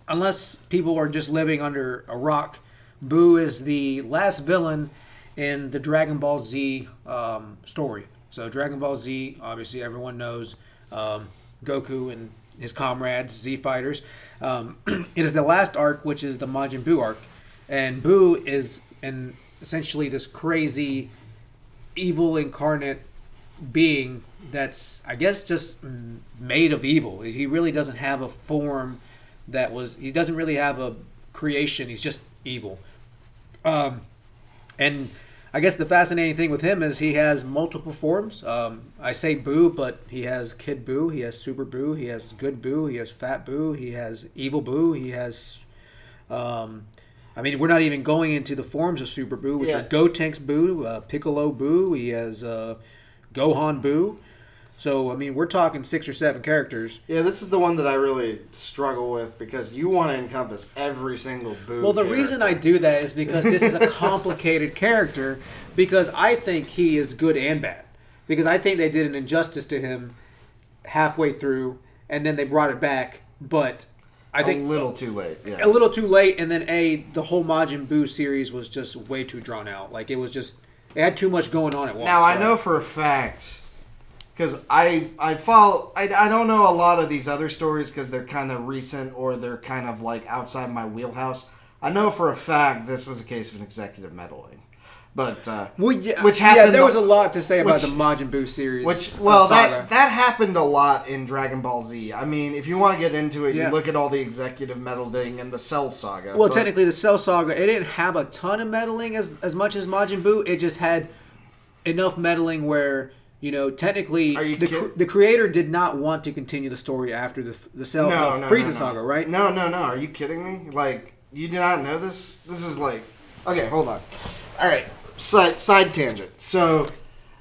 unless people are just living under a rock, Boo is the last villain in the Dragon Ball Z um, story. So Dragon Ball Z, obviously everyone knows um, Goku and his comrades, Z Fighters. Um, it is the last arc, which is the Majin Buu arc, and Boo is an essentially this crazy, evil incarnate being that's I guess just made of evil. He really doesn't have a form that was. He doesn't really have a creation. He's just evil. Um, and I guess the fascinating thing with him is he has multiple forms. Um, I say Boo, but he has Kid Boo, he has Super Boo, he has Good Boo, he has Fat Boo, he has Evil Boo, he has. Um, I mean, we're not even going into the forms of Super Boo, which Yeah. are Gotenks Boo, uh, Piccolo Boo. He has uh, Gohan Boo. So I mean, we're talking six or seven characters. Yeah, this is the one that I really struggle with because you want to encompass every single Boo. Well, the reason I do that is because this is a complicated character. Because I think he is good and bad. Because I think they did an injustice to him halfway through, and then they brought it back. But I think a little too late. Yeah. a little too late, and then a the whole Majin Buu series was just way too drawn out. Like it was just it had too much going on at once. Now I right? know for a fact because I I follow I, I don't know a lot of these other stories because they're kind of recent or they're kind of like outside my wheelhouse. I know for a fact this was a case of an executive meddling, but uh, Well, yeah, which happened. yeah, there was a- lot to say about which- the Majin Buu series. Which well that that happened a lot in Dragon Ball Z. I mean, if you want to get into it, Yeah. you look at all the executive meddling and the Cell Saga. Well, but- technically, the Cell Saga it didn't have a ton of meddling as as much as Majin Buu. It just had enough meddling where you know technically Are you the, kid- the creator did not want to continue the story after the the Cell no, uh, no, Frieza no, no. Saga, right? No, no, no. Are you kidding me? Like you do not know this? This is like okay. Hold on. All right. Side side tangent. So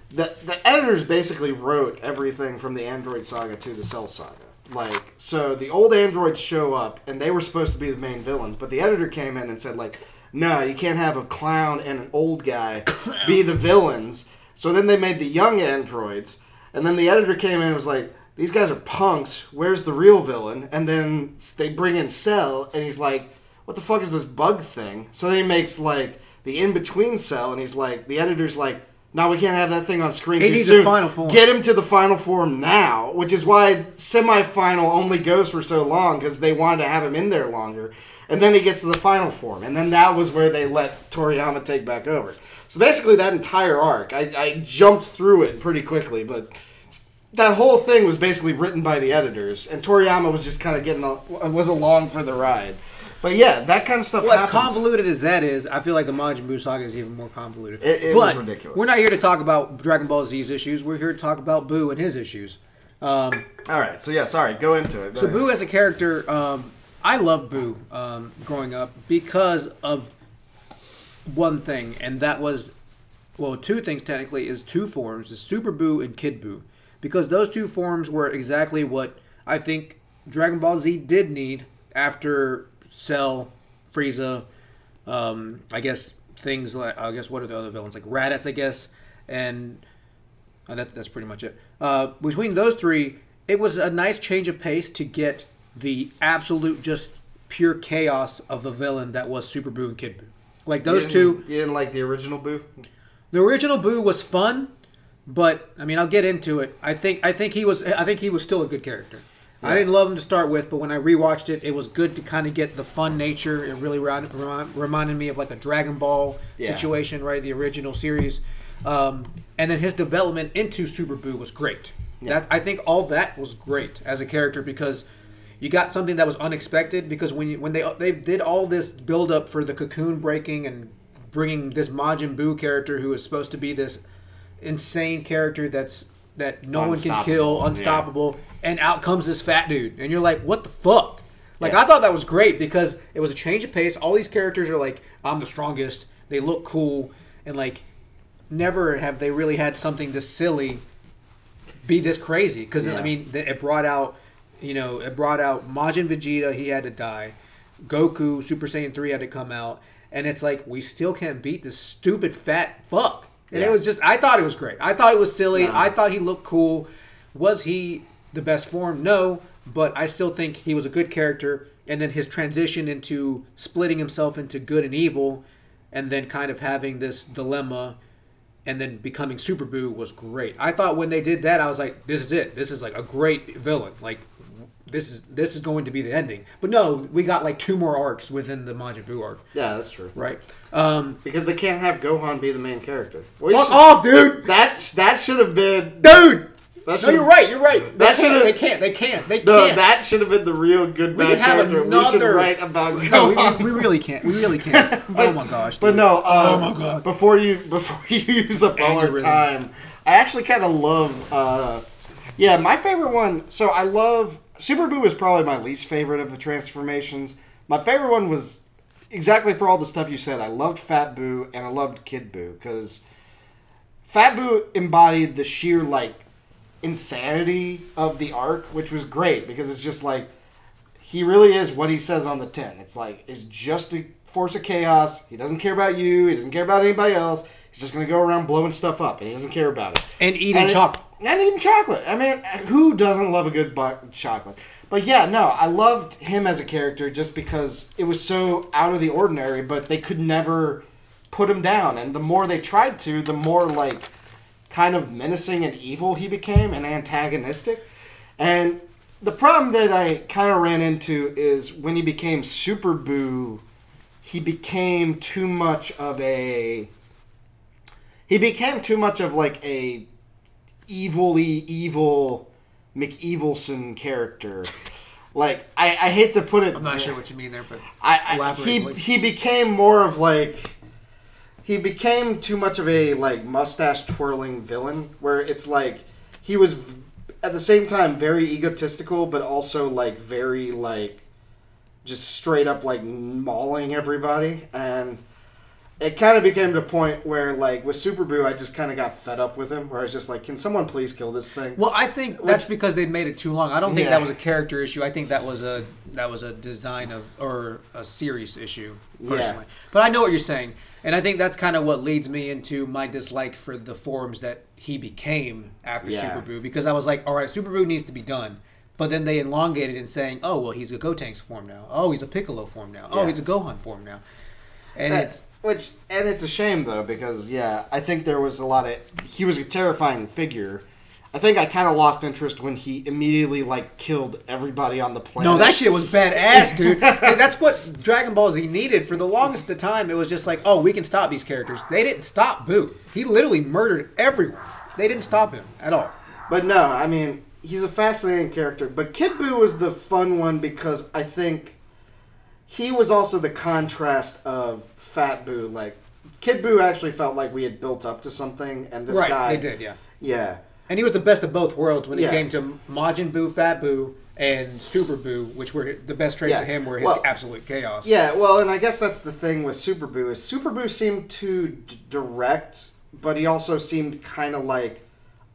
the the editors basically wrote everything from the Android Saga to the Cell Saga. Like so, the old androids show up and they were supposed to be the main villains, but the editor came in and said like, no, you can't have a clown and an old guy be the villains. So then they made the young androids, and then the editor came in and was like, these guys are punks. Where's the real villain? And then they bring in Cell, and he's like, what the fuck is this bug thing? So then he makes like the in between Cell, and he's like, the editor's like, no, we can't have that thing on screen It too needs a soon. final form." Get him to the final form now, which is why semifinal only goes for so long because they wanted to have him in there longer. And then he gets to the final form, and then that was where they let Toriyama take back over. So basically, that entire arc, I, I jumped through it pretty quickly, but that whole thing was basically written by the editors, and Toriyama was just kind of getting al- was along for the ride. But yeah, that kind of stuff Well, as convoluted as that is, I feel like the Majin Buu saga is even more convoluted. It- it was ridiculous. We're not here to talk about Dragon Ball Z's issues. We're here to talk about Buu and his issues. Um, All right, so yeah, sorry, go into it. Go So ahead. Boo as a character, um, I loved Boo um, growing up because of one thing, and that was, well, two things technically is two forms: is Super Boo and Kid Boo, because those two forms were exactly what I think Dragon Ball Z did need after Cell, Frieza, um, I guess things like I guess what are the other villains like Raditz, I guess, and uh, that, that's pretty much it. Uh, between those three, it was a nice change of pace to get the absolute just pure chaos of the villain that was Super Boo and Kid Boo. Like those didn't- two, You didn't like the original Boo? the original Boo was fun, but I mean, I'll get into it. I think I think he was I think he was still a good character. I didn't love him to start with, but when I rewatched it, it was good to kind of get the fun nature. It really remi- remi- reminded me of like a Dragon Ball Yeah. situation, right? The original series, um, and then his development into Super Boo was great. That I think all that was great as a character because you got something that was unexpected. Because when you, when they they did all this build up for the cocoon breaking and bringing this Majin Buu character who is supposed to be this insane character that's that no one can kill, Unstoppable, unstoppable, and out comes this fat dude, and you're like, what the fuck? Like Yeah. I thought that was great because it was a change of pace. All these characters are like, I'm the strongest. They look cool, and like, never have they really had something this silly be this crazy. Because Yeah. I mean, it brought out, you know, it brought out Majin Vegeta. He had to die. Goku Super Saiyan three had to come out, and it's like we still can't beat this stupid fat fuck. And it was just, I thought it was great. I thought it was silly. No. I thought he looked cool. Was he the best form? No, but I still think he was a good character. And then his transition into splitting himself into good and evil, and then kind of having this dilemma, and then becoming Super Boo was great. I thought when they did that, I was like, this is it. This is like a great villain. Like this is this is going to be the ending. But no, we got like two more arcs within the Majin Buu arc, Yeah, that's true. right? Um, Because they can't have Gohan be the main character. Well, fuck should- off, dude, That that should have been. dude. That No, you're right. You're right. They That should've- They can't. They can't. They No, can't. that should have been the real good We bad character. we should write about no, Gohan. we, we really can't. We really can't. oh my gosh. But no, uh, Oh my God. Before you before you use up all our time, I actually kind of love. Uh, yeah, my favorite one. So I love Super Boo is probably my least favorite of the transformations. My favorite one was exactly for all the stuff you said. I loved Fat Boo and I loved Kid Boo because Fat Boo embodied the sheer like insanity of the arc, which was great because it's just like he really is what he says on the tin. It's like it's just a force of chaos. He doesn't care about you. He doesn't care about anybody else. He's just gonna go around blowing stuff up, and he doesn't care about it. And eating And chocolate. And even chocolate. I mean, who doesn't love a good bu- chocolate? But yeah, no, I loved him as a character just because it was so out of the ordinary. But they could never put him down, and the more they tried to, the more like kind of menacing and evil he became and antagonistic. And the problem that I kind of ran into is when he became Super Boo, he became too much of a. He became too much of like a evilly evil McEvilson character. Like I, I hate to put it. I'm not sure what you mean there, but I, I he please. he became more of like he became too much of a like mustache twirling villain where it's like he was v- at the same time very egotistical but also like very like just straight up like mauling everybody and it kind of became to a point where like with Super Boo I just kind of got fed up with him where I was just like can someone please kill this thing Well, I think that's because they made it too long. I don't think Yeah. that was a character issue. I think that was a that was a design of or a series issue personally. But I know what you're saying, and I think that's kind of what leads me into my dislike for the forms that he became after Yeah. Super Boo because I was like, all right, Super Boo needs to be done. But then they elongated in saying, oh well, he's a Gotenks form now. Oh, he's a Piccolo form now. Oh, Yeah. he's a Gohan form now. And That- it's which and it's a shame though because yeah, I think there was a lot of he was a terrifying figure. I think I kind of lost interest when he immediately like killed everybody on the planet. No, that shit was badass, dude. That's what Dragon Ball Z needed for the longest of time. It was just like, oh, we can stop these characters. They didn't stop Boo. He literally murdered everyone. They didn't stop him at all. But no, I mean he's a fascinating character. But Kid Boo was the fun one because I think he was also the contrast of Fat Boo. Like Kid Boo actually felt like we had built up to something, and this right, guy, they did, yeah. yeah. And he was the best of both worlds when it Yeah. came to Majin Boo, Fat Boo, and Super Boo, which were the best traits Yeah. of him were his Well- absolute chaos. Yeah, well, and I guess that's the thing with Super Boo is Super Boo seemed too d- direct, but he also seemed kind of like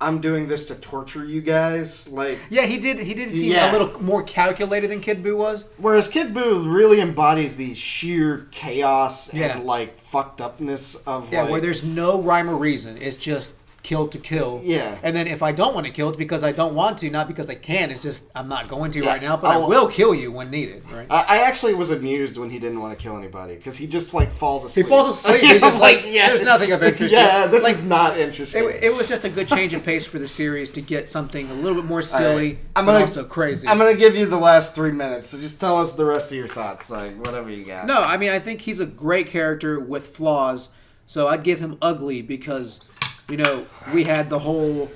I'm doing this to torture you guys. Like, Yeah, he did. He did seem Yeah. a little more calculated than Kid Buu was. whereas Kid Boo really embodies the sheer chaos Yeah. and like fucked upness of Yeah, like, where there's no rhyme or reason. It's just kill to kill. Yeah. And then if I don't want to kill, it's because I don't want to, not because I can. It's just I'm not going to Yeah, right now, but I I'll- kill you when needed. Right. I, I actually was amused when he didn't want to kill anybody because he just like falls asleep. He falls asleep. He's just like, there's nothing of interest. Yeah, this Like, is not interesting. It, it was just a good change of pace for the series to get something a little bit more silly, right. I'm gonna- also crazy. I'm gonna give you the last three minutes, so just tell us the rest of your thoughts, like whatever you got. No, I mean I think he's a great character with flaws. So I'd give him ugly because, you know, we had the whole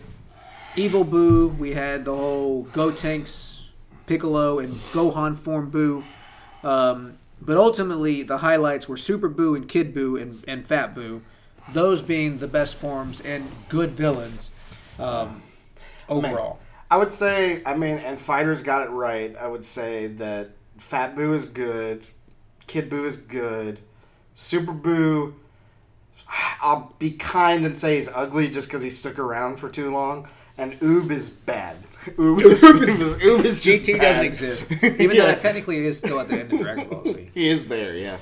Evil Boo, we had the whole Gotenks, Piccolo, and Gohan form Boo. Um, but ultimately, the highlights were Super Boo and Kid Boo and, and Fat Boo. Those being the best forms and good villains um, overall. I would say, I mean, and Fighters got it right. I would say that Fat Boo is good, Kid Boo is good, Super Boo. I'll be kind and say he's ugly just because he stuck around for too long, and Oob is bad. Oob is, Oob is, Oob is just GT doesn't exist, even Yeah. though technically is still at the end of Dragon Ball Z. He is there, yeah.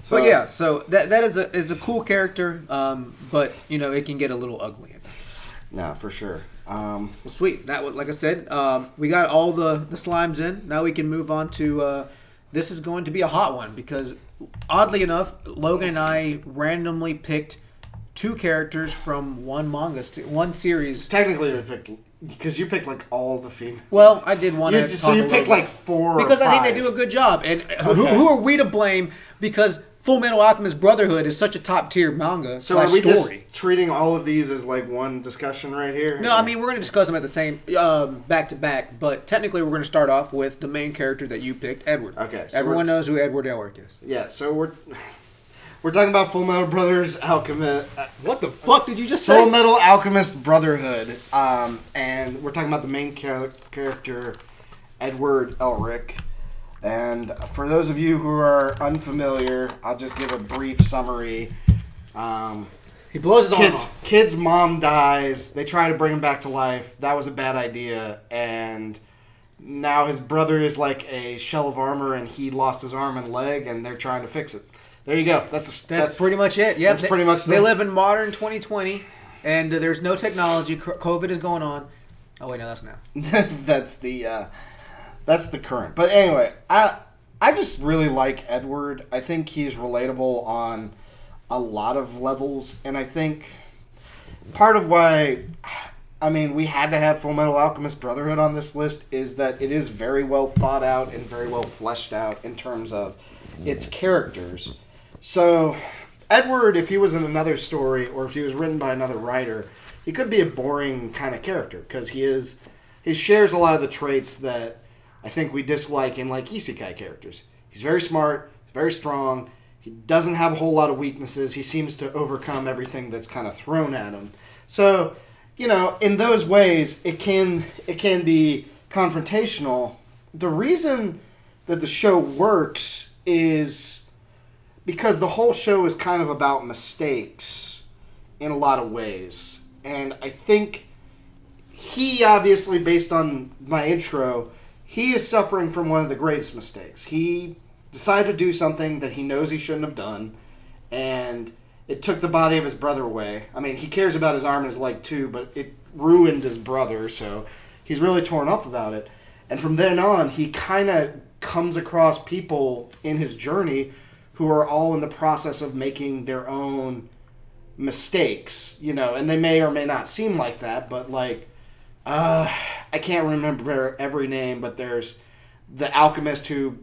So But yeah, so that that is a is a cool character, um, but you know it can get a little ugly at times. no, for sure. Um, Well, sweet. That was like I said, um, we got all the the slimes in. Now we can move on to uh, this is going to be a hot one because oddly enough, Logan and I randomly picked two characters from one manga, one series. technically, we picked because you picked like all the females. Well, I did want You to just- so you picked like four because I think they do a good job. And who, who are we to blame? Because Full Metal Alchemist Brotherhood is such a top tier manga So are we story. just treating all of these as like one discussion right here? No, I mean we're going to discuss them at the same um, back to back, but technically we're going to start off with the main character that you picked, Edward. Okay, so Everyone t- knows who Edward Elric is. yeah. So we're we're talking about Full Metal Brothers Alchemist, uh, What the fuck did you just say? Full Metal Alchemist Brotherhood, um, and we're talking about the main char- character, Edward Elric. And for those of you who are unfamiliar, I'll just give a brief summary. Um, He blows his arm kid's off. kid's mom dies. They try to bring him back to life. That was a bad idea, and now his brother is like a shell of armor, and he lost his arm and leg, and they're trying to fix it. There you go. That's That's, pretty much it. Yeah, that's they- pretty much They the- live in modern 2020, and uh, there's no technology. COVID is going on. Oh wait, no, that's now. that's the uh, that's the current. But anyway, I I just really like Edward. I think he's relatable on a lot of levels, and I think part of why I mean we had to have Full Metal Alchemist Brotherhood on this list is that it is very well thought out and very well fleshed out in terms of its characters. So Edward, if he was in another story or if he was written by another writer, he could be a boring kind of character because he is he shares a lot of the traits that I think we dislike in like isekai characters. He's very smart, very strong. He doesn't have a whole lot of weaknesses. He seems to overcome everything that's kind of thrown at him. So, you know, in those ways, it can it can be confrontational. The reason that the show works is because the whole show is kind of about mistakes in a lot of ways. And I think he obviously, based on my intro, he is suffering from one of the greatest mistakes. He decided to do something that he knows he shouldn't have done, and it took the body of his brother away. I mean, he cares about his arm and his leg too, but it ruined his brother, so he's really torn up about it. And from then on, he kind of comes across people in his journey who are all in the process of making their own mistakes, you know, and they may or may not seem like that, but like, uh, I can't remember every name, but there's the alchemist who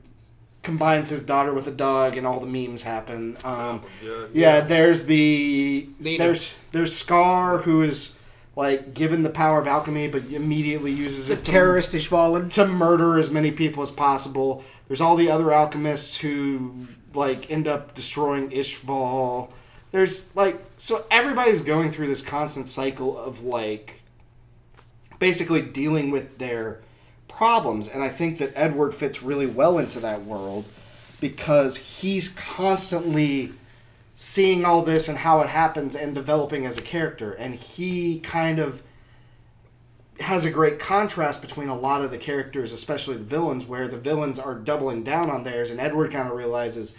combines his daughter with a dog, and all the memes happen. Um, Yeah, yeah, there's the Nina. there's there's Scar who is like given the power of alchemy, but immediately uses The it to terrorist is fallen. to murder as many people as possible. There's all the other alchemists who like end up destroying Ishval. There's like so everybody's going through this constant cycle of like basically dealing with their problems. And I think that Edward fits really well into that world because he's constantly seeing all this and how it happens and developing as a character. And he kind of has a great contrast between a lot of the characters, especially the villains, where the villains are doubling down on theirs, and Edward kind of realizes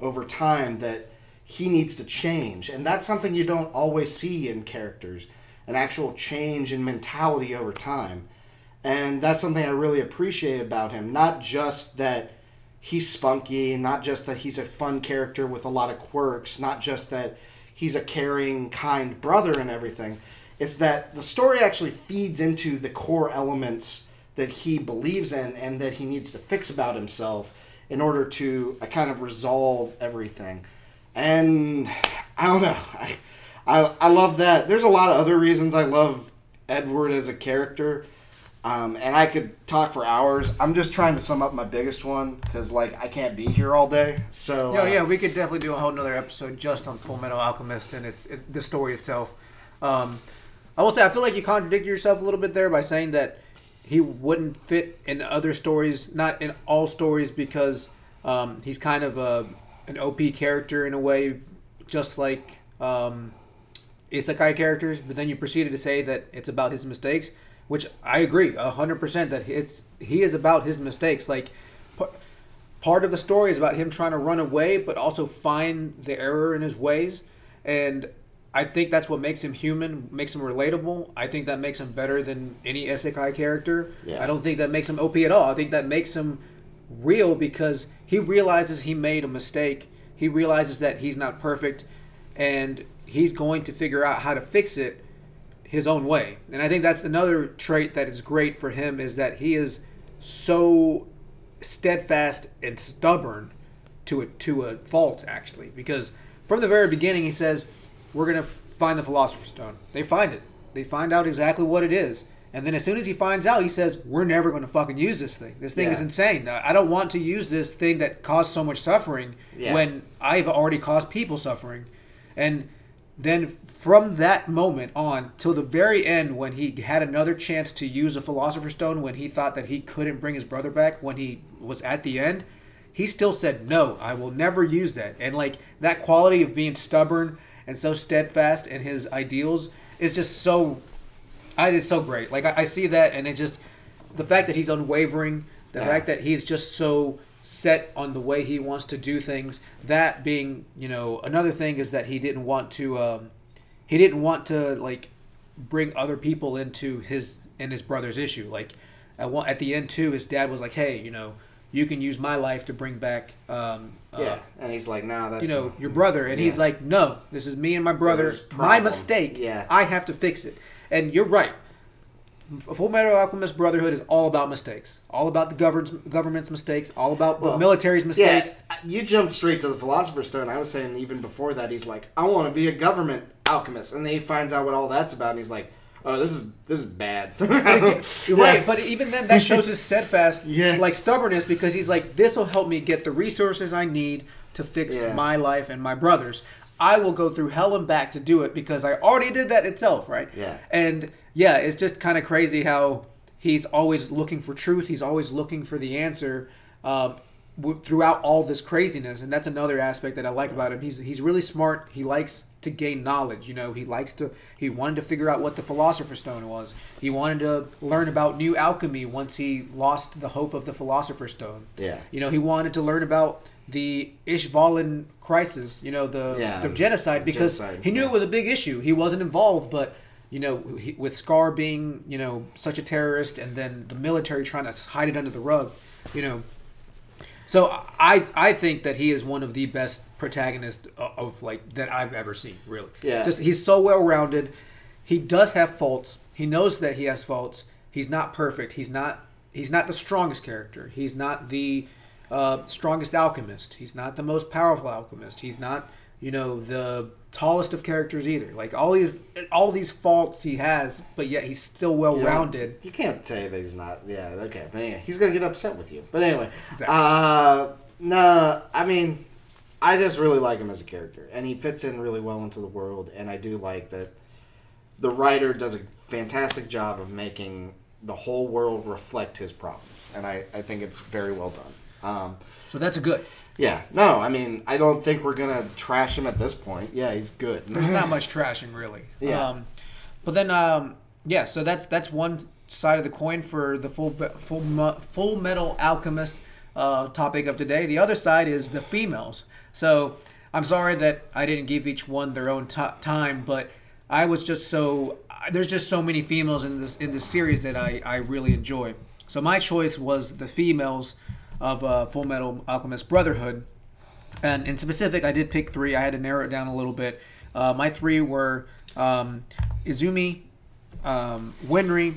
over time that he needs to change. And that's something you don't always see in characters an actual change in mentality over time. And that's something I really appreciate about him. Not just that he's spunky, not just that he's a fun character with a lot of quirks, not just that he's a caring, kind brother and everything. It's that the story actually feeds into the core elements that he believes in and that he needs to fix about himself in order to kind of resolve everything. And I don't know. I, I, I love that. There's a lot of other reasons I love Edward as a character. Um, and I could talk for hours. I'm just trying to sum up my biggest one because, like, I can't be here all day. So, Yeah, uh, yeah, we could definitely do a whole nother episode just on Full Metal Alchemist and its it, the story itself. Um, I will say, I feel like you contradicted yourself a little bit there by saying that he wouldn't fit in other stories, not in all stories, because um, he's kind of a an OP character in a way, just like um, isekai characters. But then you proceeded to say that it's about his mistakes, which I agree hundred percent that it's he is about his mistakes. Like pa- part of the story is about him trying to run away, but also find the error in his ways. And I think that's what makes him human, makes him relatable. I think that makes him better than any isekai character. Yeah. I don't think that makes him OP at all. I think that makes him real because he realizes he made a mistake. He realizes that he's not perfect, and he's going to figure out how to fix it his own way. And I think that's another trait that is great for him is that he is so steadfast and stubborn to a to a fault actually because from the very beginning he says we're going to find the philosopher's stone. They find it. They find out exactly what it is. And then as soon as he finds out, he says, "We're never going to fucking use this thing. This thing is insane. I don't want to use this thing that caused so much suffering Yeah. when I've already caused people suffering." And then from that moment on till the very end when he had another chance to use a philosopher's stone when he thought that he couldn't bring his brother back when he was at the end he still said no i will never use that and like that quality of being stubborn and so steadfast in his ideals is just so I it's so great. Like I, I see that, and it just the fact that he's unwavering, the Yeah. fact that he's just so set on the way he wants to do things. That being, you know, another thing is that he didn't want to, um, he didn't want to like bring other people into his and his brother's issue. Like at one, at the end too, his dad was like, "Hey, you know, you can use my life to bring back." Um, uh, Yeah, and he's like, "Nah, that's you know your brother and he's like no this is me and my brother Brother's my mistake Yeah. i have to fix it and you're right full metal alchemist brotherhood is all about mistakes all about the government's government's mistakes all about the Well, military's mistake Yeah, you jumped straight to the Philosopher's Stone. I was saying even before that, he's like, I want to be a government alchemist, and then he finds out what all that's about, and he's like, Oh, this is this is bad. Right, but even then, that shows his steadfast, Yeah. like stubbornness, because he's like, "This will help me get the resources I need to fix Yeah. my life and my brother's. I will go through hell and back to do it because I already did that itself, right? Yeah. And yeah, it's just kind of crazy how he's always looking for truth. He's always looking for the answer um, w- throughout all this craziness, and that's another aspect that I like about him. He's he's really smart. He likes to gain knowledge. You know, he likes to. He wanted to figure out what the Philosopher's Stone was. He wanted to learn about new alchemy once he lost the hope of the Philosopher's Stone. Yeah. You know, he wanted to learn about the Ishvalan crisis. You know, the Yeah. the genocide because Genocide, he knew yeah. it was a big issue. He wasn't involved, but you know, with Scar being you know such a terrorist, and then the military trying to hide it under the rug, you know. So I I think that he is one of the best protagonists of, of like that I've ever seen. Really, Yeah. Just he's so well rounded. He does have faults. He knows that he has faults. He's not perfect. He's not he's not the strongest character. He's not the uh, strongest alchemist. He's not the most powerful alchemist. He's not you know the tallest of characters either. Like all these all these faults he has, but yet he's still well rounded. You can't say that he's not. Yeah, okay. But anyway, he's gonna get upset with you. But anyway, Exactly. uh, no, I mean, I just really like him as a character, and he fits in really well into the world. And I do like that the writer does a fantastic job of making the whole world reflect his problems, and I, I think it's very well done. Um, So that's a good. Yeah, no, I mean, I don't think we're gonna trash him at this point. Yeah, he's good. There's not much trashing really. Yeah. Um, but then, um, yeah. So that's that's one side of the coin for the full full full metal alchemist uh, topic of today. The other side is the females. So I'm sorry that I didn't give each one their own ti time, but I was just so there's just so many females in this in this series that I I really enjoy. So my choice was the females of uh, Full Metal Alchemist Brotherhood. And in specific, I did pick three. I had to narrow it down a little bit. Uh, my three were um, Izumi, um, Winry,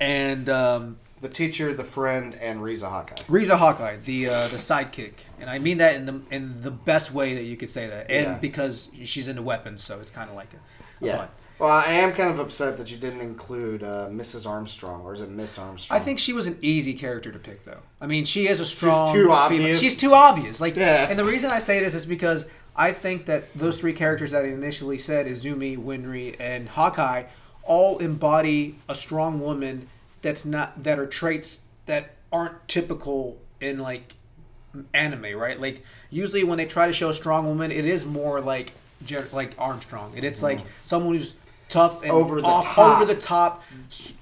and um, the teacher, the friend, and Riza Hawkeye. Riza Hawkeye, the uh, the sidekick. And I mean that in the in the best way that you could say that, and Yeah. because she's into weapons, so it's kind of like a, a Yeah. fun. Well, I am kind of upset that you didn't include uh, Mrs. Armstrong, or is it Miss Armstrong? I think she was an easy character to pick, though. I mean, she is a strong. She's too female- obvious. She's too obvious. Like, Yeah. and the reason I say this is because I think that those three characters that I initially said, Izumi, Winry, and Hawkeye, all embody a strong woman that's not that are traits that aren't typical in like anime, right? Like usually when they try to show a strong woman, it is more like Jer- like Armstrong, and it's like someone who's tough and. Over the off, top. over the top,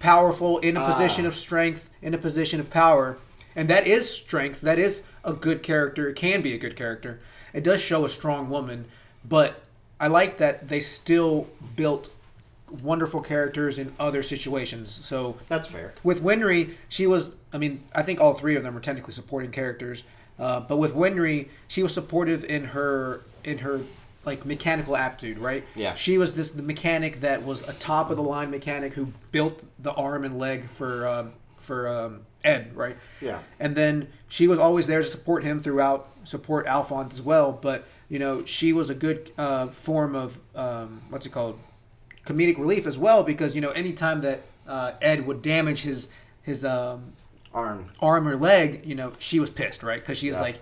powerful, in a Ah. position of strength, in a position of power, and that is strength. That is a good character. It can be a good character. It does show a strong woman, but I like that they still built wonderful characters in other situations. So that's fair. with Winry, she was. I mean, I think all three of them are technically supporting characters. Uh, but with Winry, she was supportive in her in her like mechanical aptitude, right? Yeah. She was this the mechanic that was a top of the line mechanic who built the arm and leg for um, for um, Ed, right? Yeah. And then she was always there to support him throughout, support Alphonse as well. But you know, she was a good uh, form of um, what's it called, comedic relief as well. Because you know, anytime that uh, Ed would damage his his um, Arm. arm or leg, you know, she was pissed, right? Because she was Yeah. like,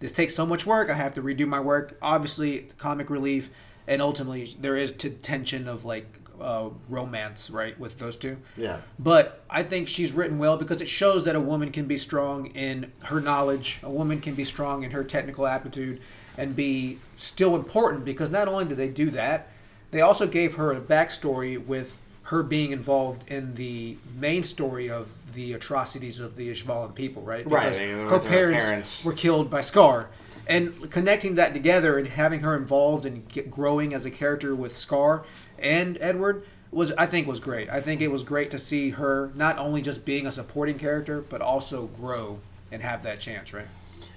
"This takes so much work. I have to redo my work." Obviously, it's comic relief, and ultimately there is t- tension of like uh, romance, right, with those two. Yeah. But I think she's written well because it shows that a woman can be strong in her knowledge, a woman can be strong in her technical aptitude, and be still important because not only did they do that, they also gave her a backstory with her being involved in the main story of the atrocities of the Ishvalan people, right? Right, Because and her her parents, parents. were killed by Scar. And connecting that together and having her involved and growing as a character with Scar and Edward was, I think, was great. I think it was great to see her not only just being a supporting character, but also grow and have that chance, right?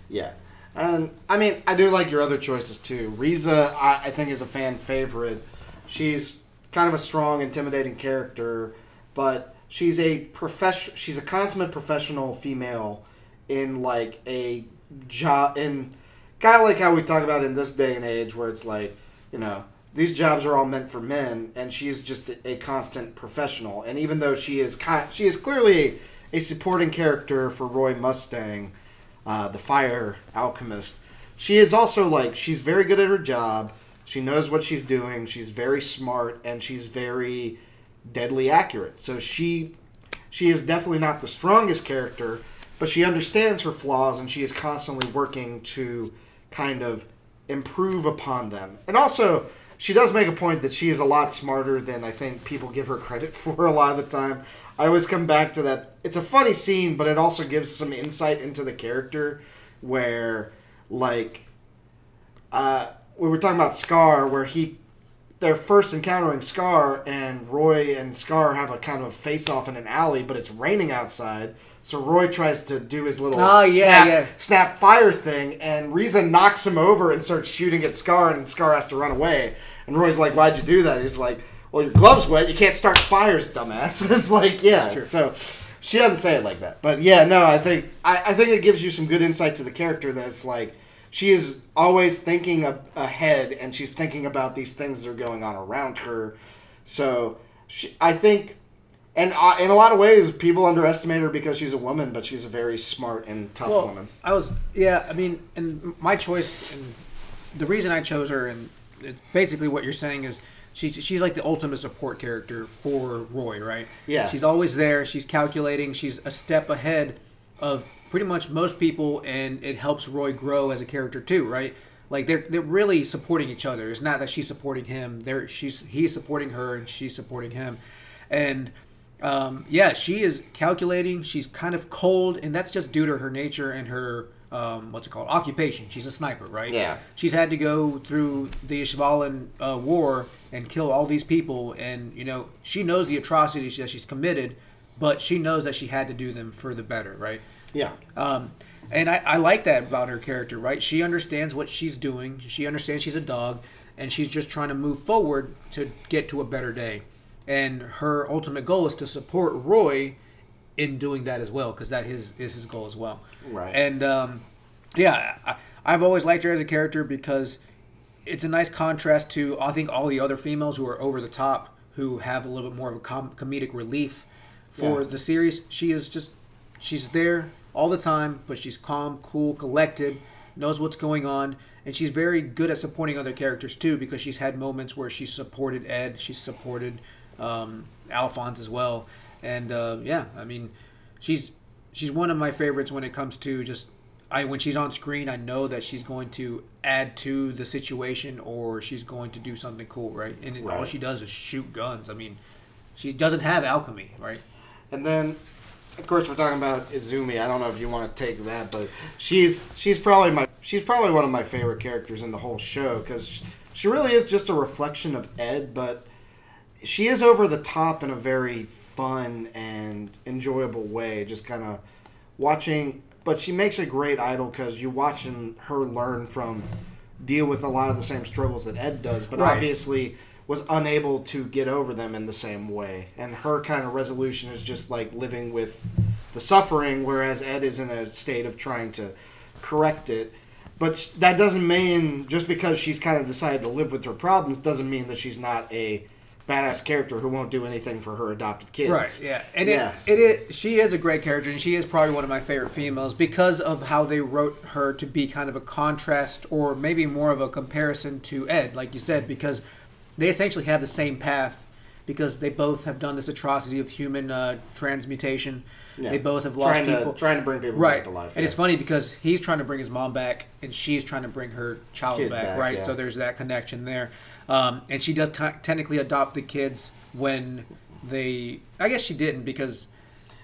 Yeah. And I mean, I do like your other choices too. Riza, I, I think, is a fan favorite. She's kind of a strong, intimidating character, but she's a profession. She's a consummate professional female in like a job in kind of like how we talk about in this day and age, where it's like, you know, these jobs are all meant for men, and she's just a, constant professional. And even though she is kind, she is clearly a, a supporting character for Roy Mustang uh, the fire alchemist. She is also like she's very good at her job. She knows what she's doing. She's very smart and she's very deadly accurate. So she she is definitely not the strongest character, but she understands her flaws and she is constantly working to kind of improve upon them. And also, she does make a point that she is a lot smarter than I think people give her credit for a lot of the time. I always come back to that. It's a funny scene, but it also gives some insight into the character where, like, uh, we were talking about Scar, where he they're first encountering Scar, and Roy and Scar have a kind of face off in an alley, but it's raining outside. So Roy tries to do his little Oh, snap, yeah. snap fire thing, and Riza knocks him over and starts shooting at Scar, and Scar has to run away. And Roy's like, "Why'd you do that?" He's like, "Well, your glove's wet. You can't start fires, dumbass." it's like, yeah. So she doesn't say it like that, but yeah, no, I think I, I think it gives you some good insight to the character. That it's like she is always thinking a- ahead, and she's thinking about these things that are going on around her. So she, I think, and uh, in a lot of ways, people underestimate her because she's a woman, but she's a very smart and tough Well, woman. I was yeah. I mean, and my choice and the reason I chose her and basically what you're saying is she's she's like the ultimate support character for Roy, right? Yeah. She's always there. She's calculating. She's a step ahead of pretty much most people, and it helps Roy grow as a character too, right? Like they're they're really supporting each other. It's not that she's supporting him. They're she's he's supporting her and she's supporting him, and um, yeah, she is calculating. She's kind of cold, and that's just due to her nature and her um, what's it called occupation. She's a sniper, right? Yeah. She's had to go through the Ishvalan uh, war and kill all these people, and you know she knows the atrocities that she's committed, but she knows that she had to do them for the better, right? Yeah, Um, and I, I like that about her character, right? She understands what she's doing. She understands she's a dog, and she's just trying to move forward to get to a better day. And her ultimate goal is to support Roy in doing that as well, because that is, is his goal as well. Right. And um, yeah, I, I've always liked her as a character because it's a nice contrast to I think all the other females who are over the top, who have a little bit more of a com- comedic relief for Yeah. the series. She is just she's there all the time, but she's calm, cool, collected, knows what's going on, and she's very good at supporting other characters too because she's had moments where she's supported Ed, she's supported um, Alphonse as well, and uh, yeah, I mean, she's she's one of my favorites when it comes to just I when she's on screen, I know that she's going to add to the situation or she's going to do something cool, right? And it, all Right. she does is shoot guns. I mean, she doesn't have alchemy, right? And then, of course, we're talking about Izumi. I don't know if you want to take that, but she's she's probably my she's probably one of my favorite characters in the whole show because she really is just a reflection of Ed, but she is over the top in a very fun and enjoyable way. Just kind of watching, but she makes a great idol because you watching her learn from deal with a lot of the same struggles that Ed does, but Right. obviously was unable to get over them in the same way. And her kind of resolution is just like living with the suffering, whereas Ed is in a state of trying to correct it. But that doesn't mean just because she's kind of decided to live with her problems doesn't mean that she's not a badass character who won't do anything for her adopted kids. Right. Yeah. And Yeah. It, it is. She is a great character, and she is probably one of my favorite females because of how they wrote her to be kind of a contrast, or maybe more of a comparison to Ed, like you said, because they essentially have the same path because they both have done this atrocity of human uh, transmutation. Yeah. They both have lost trying people. to trying to bring people right, back to life. and yeah. it's funny because he's trying to bring his mom back, and she's trying to bring her child back, back, right? yeah. So there's that connection there, um, and she does t- technically adopt the kids when they. I guess she didn't because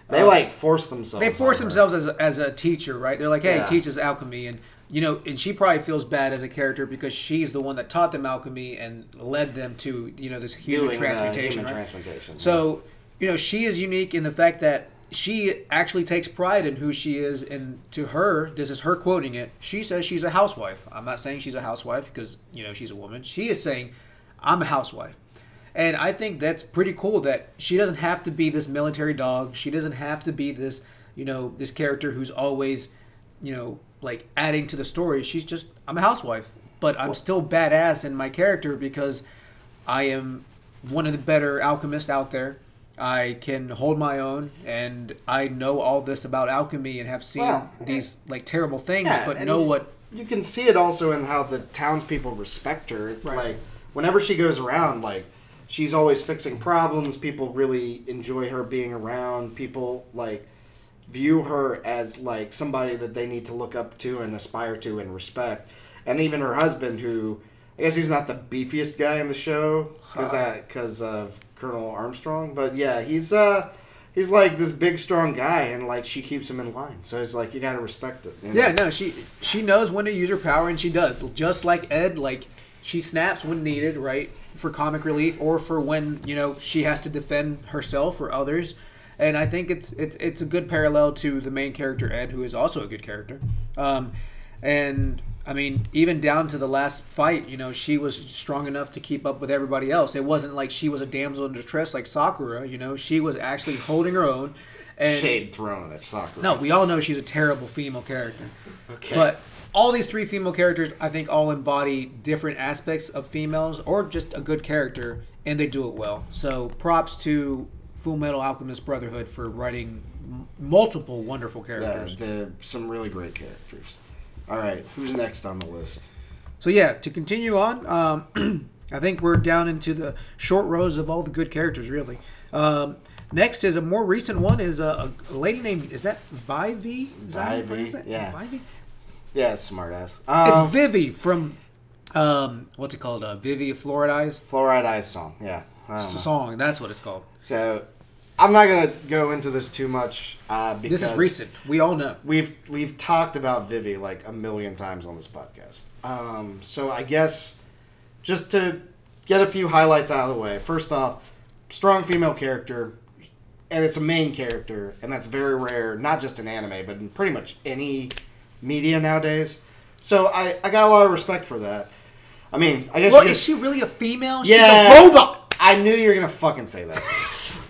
They uh, like force themselves. they force themselves as a, as a teacher, right? They're like, hey, teach us alchemy, and you know, and she probably feels bad as a character because she's the one that taught them alchemy and led them to you know this human doing transmutation, human right? transmutation. So, you know, she is unique in the fact that she actually takes pride in who she is, and to her, this is her quoting it. She says she's a housewife. I'm not saying she's a housewife because you know she's a woman. She is saying, "I'm a housewife," and I think that's pretty cool. That she doesn't have to be this military dog. She doesn't have to be this, you know, this character who's always, you know, like adding to the story. She's just, I'm a housewife, but I'm still badass in my character because I am one of the better alchemists out there. I can hold my own, and I know all this about alchemy and have seen Well, these like terrible things, Yeah, but know what. you can see it also in how the townspeople respect her. It's Right. like whenever she goes around, like she's always fixing problems. People really enjoy her being around. People like view her as like somebody that they need to look up to and aspire to and respect. And even her husband, who I guess he's not the beefiest guy in the show because of Colonel Armstrong, but yeah, he's uh he's like this big strong guy, and like she keeps him in line. So it's like you gotta respect it. you know? Yeah, no, she she knows when to use her power, and she does. Just like Ed, like she snaps when needed, right, for comic relief or for when you know she has to defend herself or others. And I think it's it's it's a good parallel to the main character Ed, who is also a good character. Um, and I mean, even down to the last fight, you know, she was strong enough to keep up with everybody else. It wasn't like she was a damsel in distress like Sakura. You know, she was actually holding her own. And Shade thrown at Sakura. no, we all know she's a terrible female character. Okay. But all these three female characters, I think, all embody different aspects of females or just a good character, and they do it well. So props to Full Metal Alchemist Brotherhood for writing m- multiple wonderful Yeah, characters. the, some really great characters. All right, who's next on the list? So yeah, to continue on, um, I think we're down into the short rows of all the good characters, really. Um, next is a more recent one is a, a lady named is that Vivy? Is that Vivy, that? yeah. Vivy. Yeah, smartass. It's Um, Vivy from um, what's it called? Uh, Vivy of Fluoridize Fluorite Eyes song. Yeah. Song. That's what it's called. So I'm not gonna go into this too much uh, because This is recent. We all know. We've we've talked about Vivy like a million times on this podcast. Um, so I guess just to get a few highlights out of the way. First off, strong female character, and it's a main character, and that's very rare, not just in anime, but in pretty much any media nowadays. So I, I got a lot of respect for that. I mean, I guess Well, is she really a female? Yeah. She's a robot. I knew you were gonna fucking say that.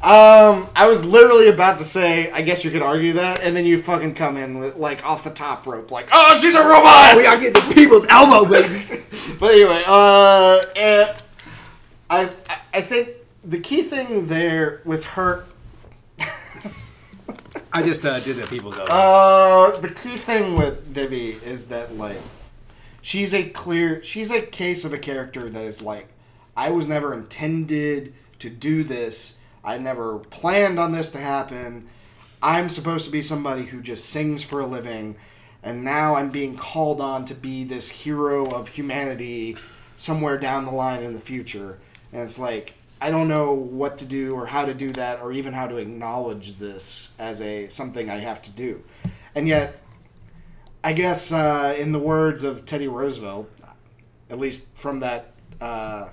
Um, I was literally about to say, I guess you could argue that, and then you fucking come in with like off the top rope, like, oh, she's a robot. We are getting the people's elbow, baby. But anyway, uh, I I- I think the key thing there with her, I just uh, did the people's elbow. uh, the key thing with Vivy is that like, she's a clear, she's a case of a character that is like, I was never intended to do this. I never planned on this to happen. I'm supposed to be somebody who just sings for a living, and now I'm being called on to be this hero of humanity somewhere down the line in the future. And it's like I don't know what to do or how to do that or even how to acknowledge this as a something I have to do. And yet I guess uh, in the words of Teddy Roosevelt, at least from that uh,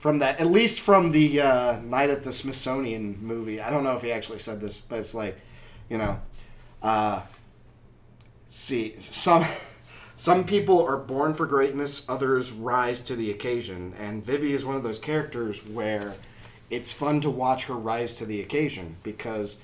from that at least from the uh, Night at the Smithsonian movie. I don't know if he actually said this, but it's like, you know, uh, see some some people are born for greatness, others rise to the occasion, and Vivy is one of those characters where it's fun to watch her rise to the occasion because.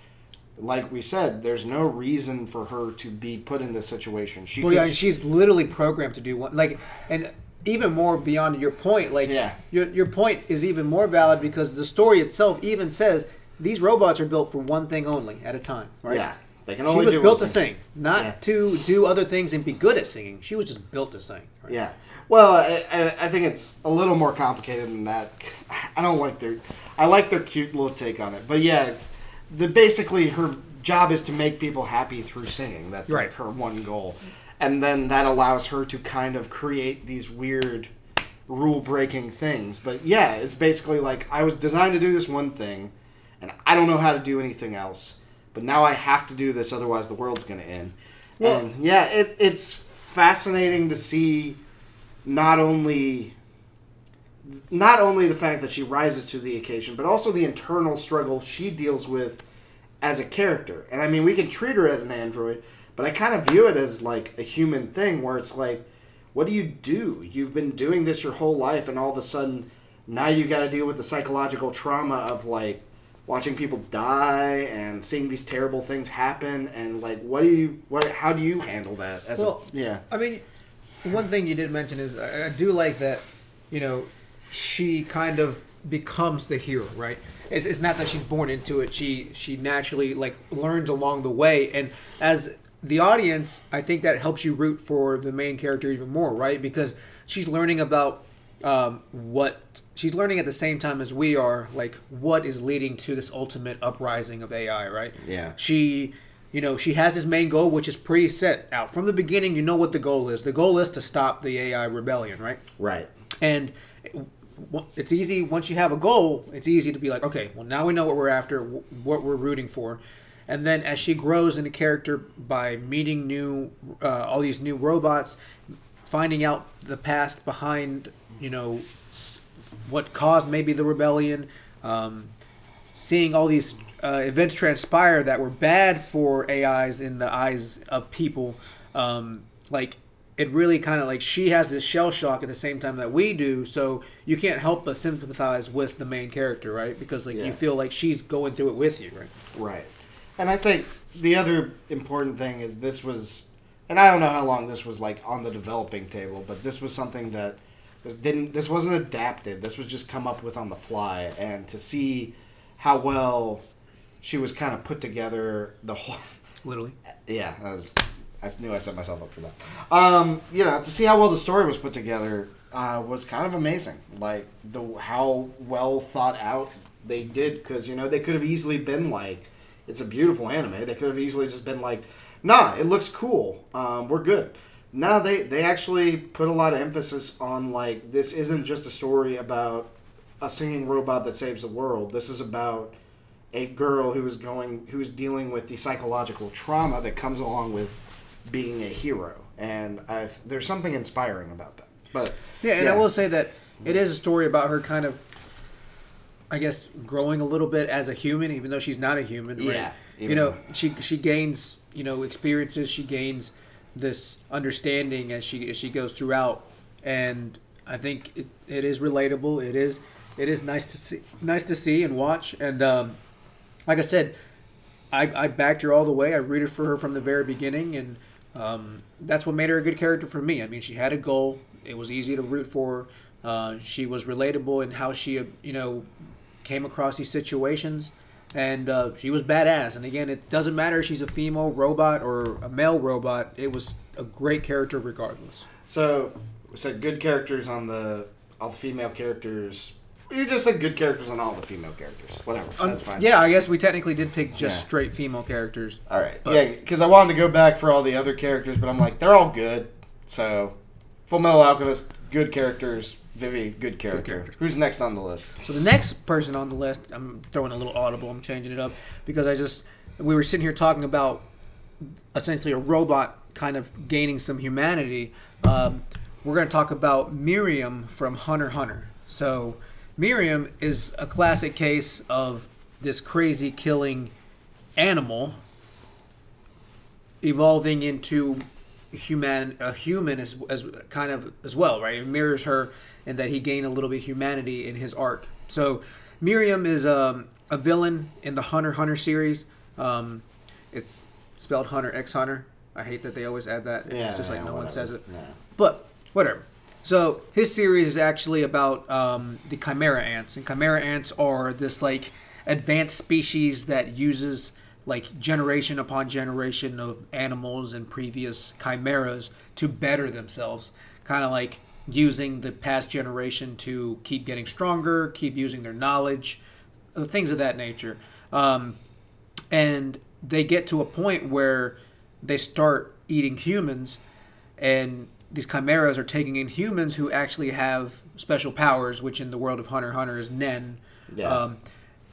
Like we said, there's no reason for her to be put in this situation. She well, could yeah, she's literally programmed to do one. Like, and even more beyond your point, like, Yeah. your your point is even more valid because the story itself even says these robots are built for one thing only at a time, right? Yeah, They can only She was do built to thing. sing, not Yeah. to do other things and be good at singing. She was just built to sing. right? Yeah. Well, I, I, I think it's a little more complicated than that. I don't like their. I like their cute little take on it, but yeah, the basically her job is to make people happy through singing. That's Right. like her one goal, and then that allows her to kind of create these weird rule breaking things. But yeah, it's basically like I was designed to do this one thing, and I don't know how to do anything else. But now I have to do this, otherwise the world's going to end. Well- and yeah, it, it's fascinating to see not only not only the fact that she rises to the occasion, but also the internal struggle she deals with as a character. And I mean, we can treat her as an android, but I kind of view it as like a human thing where it's like, what do you do? You've been doing this your whole life, and all of a sudden, now you got to deal with the psychological trauma of like watching people die and seeing these terrible things happen and like what do you what how do you handle that as Well, a yeah I mean, one thing you did mention is I, I do like that, you know, she kind of becomes the hero, right? It's, it's not that she's born into it. She she naturally like learns along the way, and as the audience, I think that helps you root for the main character even more, right? Because she's learning about um, what she's learning at the same time as we are, like what is leading to this ultimate uprising of AI, right? Yeah. She, you know, she has this main goal, which is pretty set out from the beginning. You know what the goal is. The goal is to stop the AI rebellion, right? right And it's easy once you have a goal. It's easy to be like, okay, well now we know what we're after, what we're rooting for, and then as she grows in a character by meeting new, uh, all these new robots, finding out the past behind, you know, what caused maybe the rebellion, um, seeing all these uh, events transpire that were bad for AIs in the eyes of people, um, like it really kind of like she has this shell shock at the same time that we do, so you can't help but sympathize with the main character, right? Because like Yeah. you feel like she's going through it with you, right? Right. And I think the other important thing is this was, and I don't know how long this was like on the developing table, but this was something that this didn't. This wasn't adapted. This was just come up with on the fly, and to see how well she was kind of put together, the whole. Literally. Yeah, I was. I knew I set myself up for that. Um, you know, to see how well the story was put together uh, was kind of amazing. Like the how well thought out they did, because you know they could have easily been like, it's a beautiful anime. They could have easily just been like, nah, it looks cool. Um, we're good. No, they they actually put a lot of emphasis on like this isn't just a story about a singing robot that saves the world. This is about a girl who is going who is dealing with the psychological trauma that comes along with being a hero and I, there's something inspiring about that but Yeah, and I will say that it is a story about her kind of, I guess, growing a little bit as a human, even though she's not a human. Right? Yeah, you know, though- she she gains you know experiences. She gains this understanding as she as she goes throughout, and I think it, it is relatable. It is it is nice to see nice to see and watch. And um, like I said, I, I backed her all the way. I rooted for her from the very beginning, and um, that's what made her a good character for me. I mean, she had a goal. It was easy to root for. her. Uh, she was relatable in how she, you know, came across these situations, and uh, she was badass. And again, it doesn't matter if she's a female robot or a male robot. It was a great character regardless. so we said good characters on the all the female characters you just said good characters on all the female characters whatever that's fine Yeah, I guess we technically did pick just Yeah. straight female characters. all right But- yeah because i wanted to go back for all the other characters but i'm like they're all good so full metal alchemist good characters vivy good character characters. who's next on the list So the next person on the list, I'm throwing a little audible. I'm changing it up because I just we were sitting here talking about essentially a robot kind of gaining some humanity. Um, we're going to talk about Meruem from Hunter Hunter. So Meruem is a classic case of this crazy killing animal evolving into human a human as, as kind of as well right it mirrors her in that he gained a little bit of humanity in his arc. So meruem is um, a villain in the hunter hunter series. Um, it's spelled hunter x hunter. I hate that they always add that. Yeah it's just like yeah, no one says it. Yeah. but whatever. So his series is actually about um, the chimera ants, and chimera ants are this like advanced species that uses like generation upon generation of animals and previous chimeras to better themselves, kind of like using the past generation to keep getting stronger, keep using their knowledge, uh, things of that nature. Um, and they get to a point where they start eating humans, and these chimeras are taking in humans who actually have special powers, which in the world of Hunter Hunter is Nen. Yeah. Um,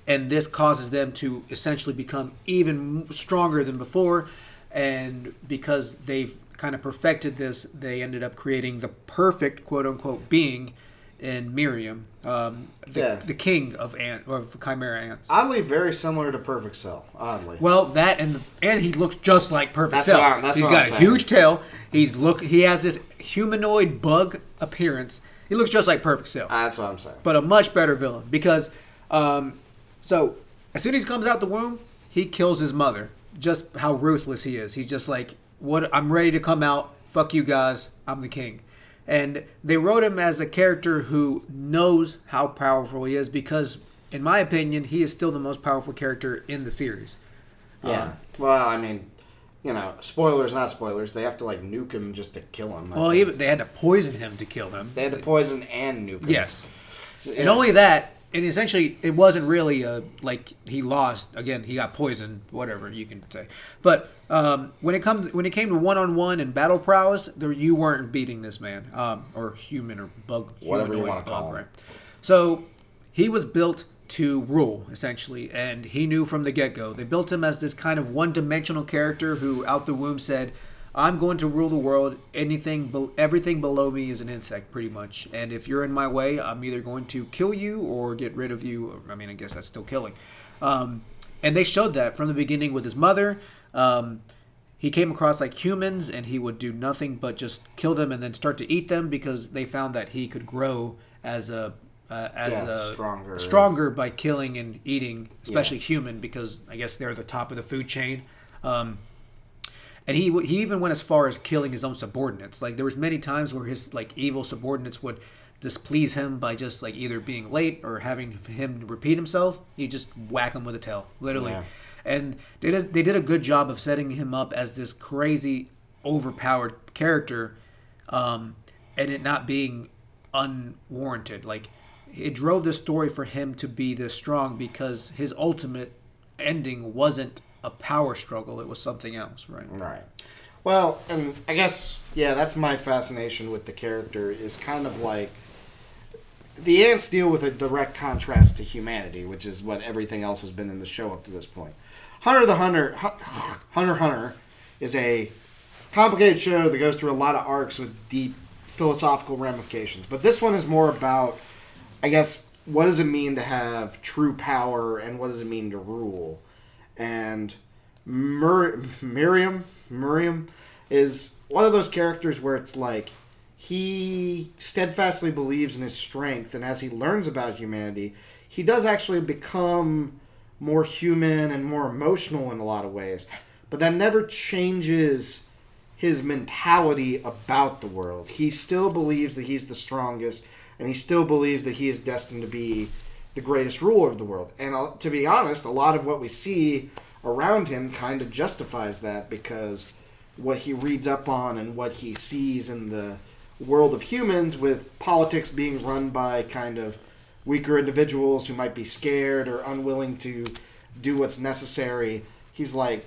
and this causes them to essentially become even stronger than before. And because they've kind of perfected this, they ended up creating the perfect quote unquote being in Meruem, um, the, Yeah. the king of ant of chimera ants. Oddly, very similar to Perfect Cell. Oddly. Well, that and and he looks just like Perfect That's Cell. what I'm- that's He's what got I'm a saying. huge tail. He's look. He has this humanoid bug appearance. He looks just like Perfect Cell, That's what I'm saying. but a much better villain because, um, so as soon as he comes out the womb, he kills his mother. Just how ruthless he is. He's just like, what? I'm ready to come out. Fuck you guys. I'm the king. And they wrote him as a character who knows how powerful he is because, in my opinion, he is still the most powerful character in the series. Yeah. Uh, well, I mean, you know, spoilers, not spoilers. They have to like nuke him just to kill him. I Well, think. even they had to poison him to kill him. they had to poison and nuke him. Yes, Yeah. and only that. And essentially, it wasn't really a like he lost again. He got poisoned, whatever you can say. But um, when it comes when it came to one on one and battle prowess, there you weren't beating this man, um, or human or bug, Whatever you wanna call him. right? So he was built to rule essentially, and he knew from the get go. They built him as this kind of one dimensional character who, out the womb, said. I'm going to rule the world. Anything, everything below me is an insect, pretty much. And if you're in my way, I'm either going to kill you or get rid of you. I mean, I guess that's still killing. Um, and they showed that from the beginning with his mother. Um, he came across like humans, and he would do nothing but just kill them and then start to eat them because they found that he could grow as a uh, as Yeah, a stronger. stronger by killing and eating, especially human, because I guess they're the top of the food chain. Um, and he he even went as far as killing his own subordinates. Like there was many times where his like evil subordinates would displease him by just like either being late or having him repeat himself. He just whack him with a tail, literally. Yeah. And they did they did a good job of setting him up as this crazy, overpowered character, um, and it not being unwarranted. Like it drove the story for him to be this strong because his ultimate ending wasn't a power struggle; it was something else, right? Right. Well, and I guess yeah, that's my fascination with the character is kind of like the ants deal with a direct contrast to humanity, which is what everything else has been in the show up to this point. Hunter the Hunter, Hunter Hunter, is a complicated show that goes through a lot of arcs with deep philosophical ramifications. But this one is more about, I guess, what does it mean to have true power and what does it mean to rule? And Meruem, Meruem is one of those characters where it's like he steadfastly believes in his strength, and as he learns about humanity, he does actually become more human and more emotional in a lot of ways. But that never changes his mentality about the world. He still believes that he's the strongest, and he still believes that he is destined to be the greatest ruler of the world. And uh, to be honest, a lot of what we see around him kind of justifies that because what he reads up on and what he sees in the world of humans with politics being run by kind of weaker individuals who might be scared or unwilling to do what's necessary. He's like,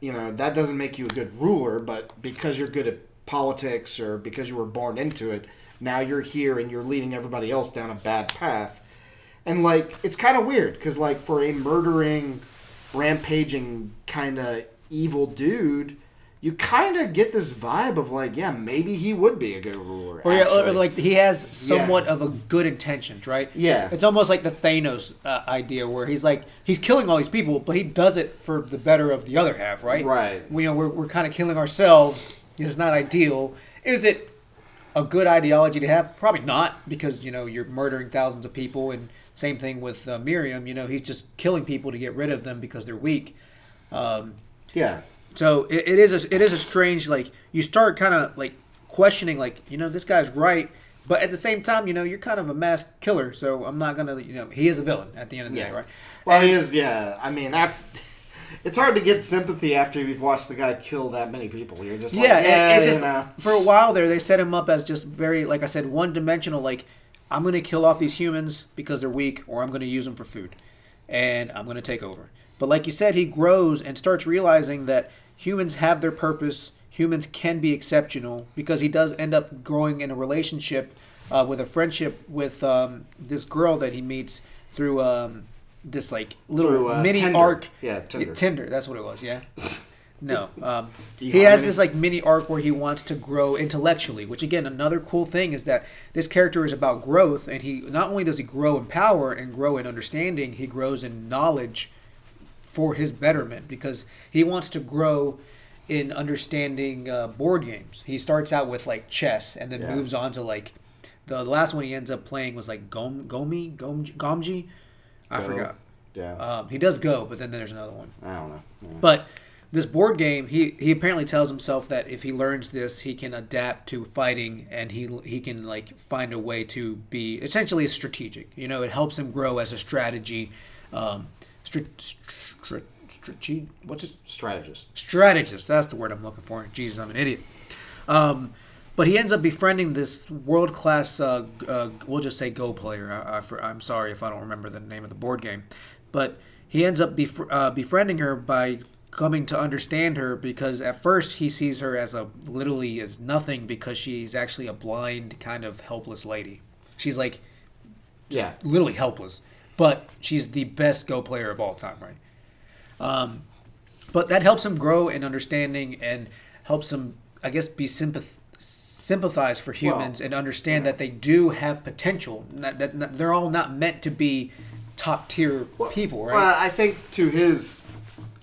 you know, that doesn't make you a good ruler, but because you're good at politics or because you were born into it, now you're here and you're leading everybody else down a bad path. And like, it's kind of weird because like for a murdering, rampaging kind of evil dude, you kind of get this vibe of like, yeah, maybe he would be a good ruler. Or, yeah, or like he has somewhat of a good intentions, right? Yeah. It's almost like the Thanos uh, idea where he's like he's killing all these people, but he does it for the better of the other half, right? Right. We, you know, we're, we're kind of killing ourselves. It's not ideal. Is it a good ideology to have? Probably not, because you know you're murdering thousands of people, and same thing with uh, Meruem. You know, he's just killing people to get rid of them because they're weak. Um, yeah, so it, it is a it is a strange like you start kind of like questioning like you know this guy's right, but at the same time you know you're kind of a mass killer. So I'm not gonna you know he is a villain at the end of the Yeah. day, right? Well, he is. Yeah, I mean, it's hard to get sympathy after you've watched the guy kill that many people. You're just like, yeah, yeah, it's just know. for a while there they set him up as just very like I said one dimensional like I'm going to kill off these humans because they're weak or I'm going to use them for food and I'm going to take over. But like you said he grows and starts realizing that humans have their purpose, humans can be exceptional because he does end up growing in a relationship uh, with a friendship with um, this girl that he meets through um, this like little Through, uh, mini Tinder. arc Yeah, Tinder. Tinder, that's what it was, yeah. No, um, he has this like mini arc where he wants to grow intellectually. Which again, another cool thing is that this character is about growth, and he not only does he grow in power and grow in understanding, he grows in knowledge for his betterment because he wants to grow in understanding uh, board games. He starts out with like chess and then Yeah. moves on to like the last one he ends up playing was like Gom Gomi Gom Gomji. I Go. forgot. Yeah, Um, he does go, but then there's another one. I don't know. Yeah. But this board game, he he apparently tells himself that if he learns this, he can adapt to fighting, and he he can like find a way to be essentially a strategic. You know, it helps him grow as a strategy, um, str- str- strate- what's it? Strategist. strategist. That's the word I'm looking for. Jesus, I'm an idiot. Um, but he ends up befriending this world class, uh, uh, we'll just say Go player. I, I, for- I'm sorry if I don't remember the name of the board game. But he ends up bef- uh, befriending her by coming to understand her because at first he sees her as a literally as nothing because she's actually a blind, kind of helpless lady. She's like Yeah. literally helpless, but she's the best Go player of all time, right? Um, but that helps him grow in understanding and helps him, I guess, be sympath- sympathize for humans and understand that they do have potential. That, that, that they're all not meant to be top tier people, right? Well, I think to his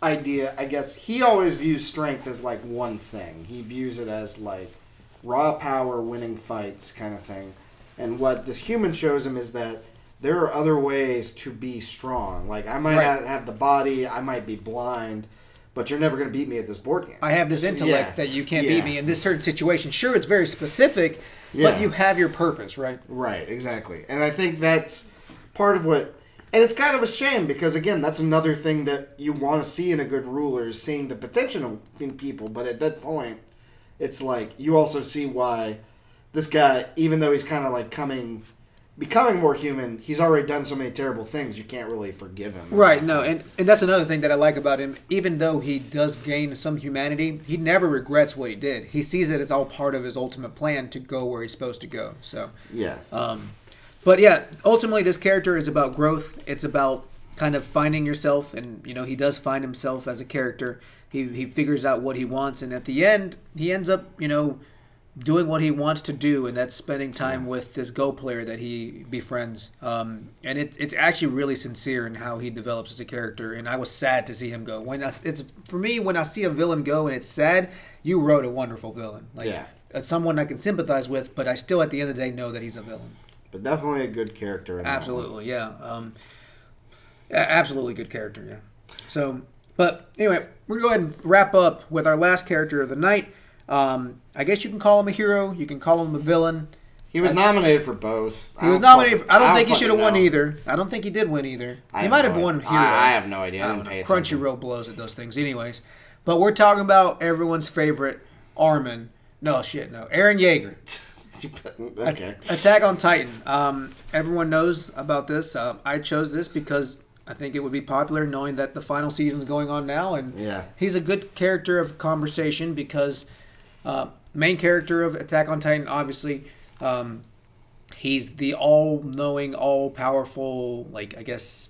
idea, I guess he always views strength as like one thing. He views it as like raw power, winning fights, kind of thing. And what this human shows him is that there are other ways to be strong. Like I might Right. not have the body, I might be blind, but you're never going to beat me at this board game. I have this intellect yeah. that you can't Yeah. beat me in this certain situation. Sure, it's very specific, Yeah. but you have your purpose, right? Right, exactly. And I think that's part of what and it's kind of a shame because again, that's another thing that you want to see in a good ruler is seeing the potential in people, but at that point it's like you also see why this guy even though he's kind of like coming becoming more human, he's already done so many terrible things, you can't really forgive him. Right, no, and, and that's another thing that I like about him. Even though he does gain some humanity, he never regrets what he did. He sees it as all part of his ultimate plan to go where he's supposed to go. So, Yeah. um, but yeah, ultimately, this character is about growth. It's about kind of finding yourself, and you know, he does find himself as a character. He he figures out what he wants, and at the end, he ends up, you know, doing what he wants to do, and that's spending time with this Go player that he befriends. Um, and it, it's actually really sincere in how he develops as a character. And I was sad to see him go. When I, it's for me, when I see a villain go and it's sad, you wrote a wonderful villain. Like Yeah. it's someone I can sympathize with, but I still, at the end of the day, know that he's a villain. But definitely a good character in. Absolutely, yeah. Um, absolutely good character, yeah. So, but anyway, we're going to go ahead and wrap up with our last character of the night. Um, I guess you can call him a hero. You can call him a villain. He was nominated for both. He was don't nominated. For, I don't think he should have won either. I don't think he did win either. I he might have no won hero. I, I have no idea. I, I didn't don't pay Crunchyroll blows at those things, anyways. But we're talking about everyone's favorite Armin. No shit, no. Eren Yeager. okay. Attack on Titan. Um, everyone knows about this. Uh, I chose this because I think it would be popular, knowing that the final season's going on now, and Yeah. he's a good character of conversation because uh, main character of Attack on Titan, obviously, um, he's the all-knowing, all-powerful. Like I guess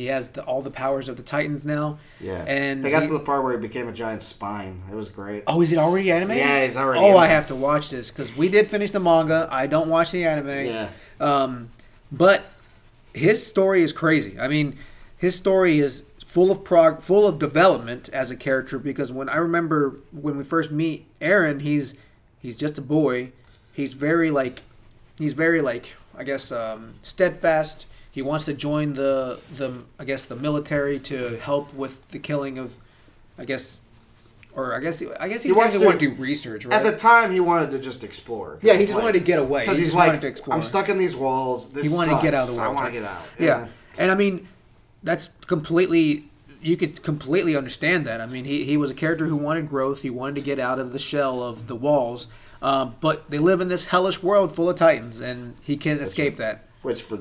he has the, all the powers of the Titans now. Yeah. And they got he- to the part where he became a giant spine. It was great. Oh, is it already anime? Yeah, it's already Oh, I have to watch this because we did finish the manga. I don't watch the anime. Yeah. Um, but his story is crazy. I mean, his story is full of prog, full of development as a character. Because when I remember when we first meet Eren, he's he's just a boy. He's very like, he's very like I guess um, steadfast. He wants to join the the I guess the military to help with the killing of, I guess. Or I guess I guess he, He wants technically want to- to do research, right? At the time, he wanted to just explore. yeah, he just like- wanted to get away. Because he he's like, wanted to explore. I'm stuck in these walls. This He wanted to get out of the I world. want to get out. Yeah. And I mean, that's completely you could completely understand that. I mean, he, he was a character who wanted growth. He wanted to get out of the shell of the walls. Um, but they live in this hellish world full of titans, and he can't escape that. Which, for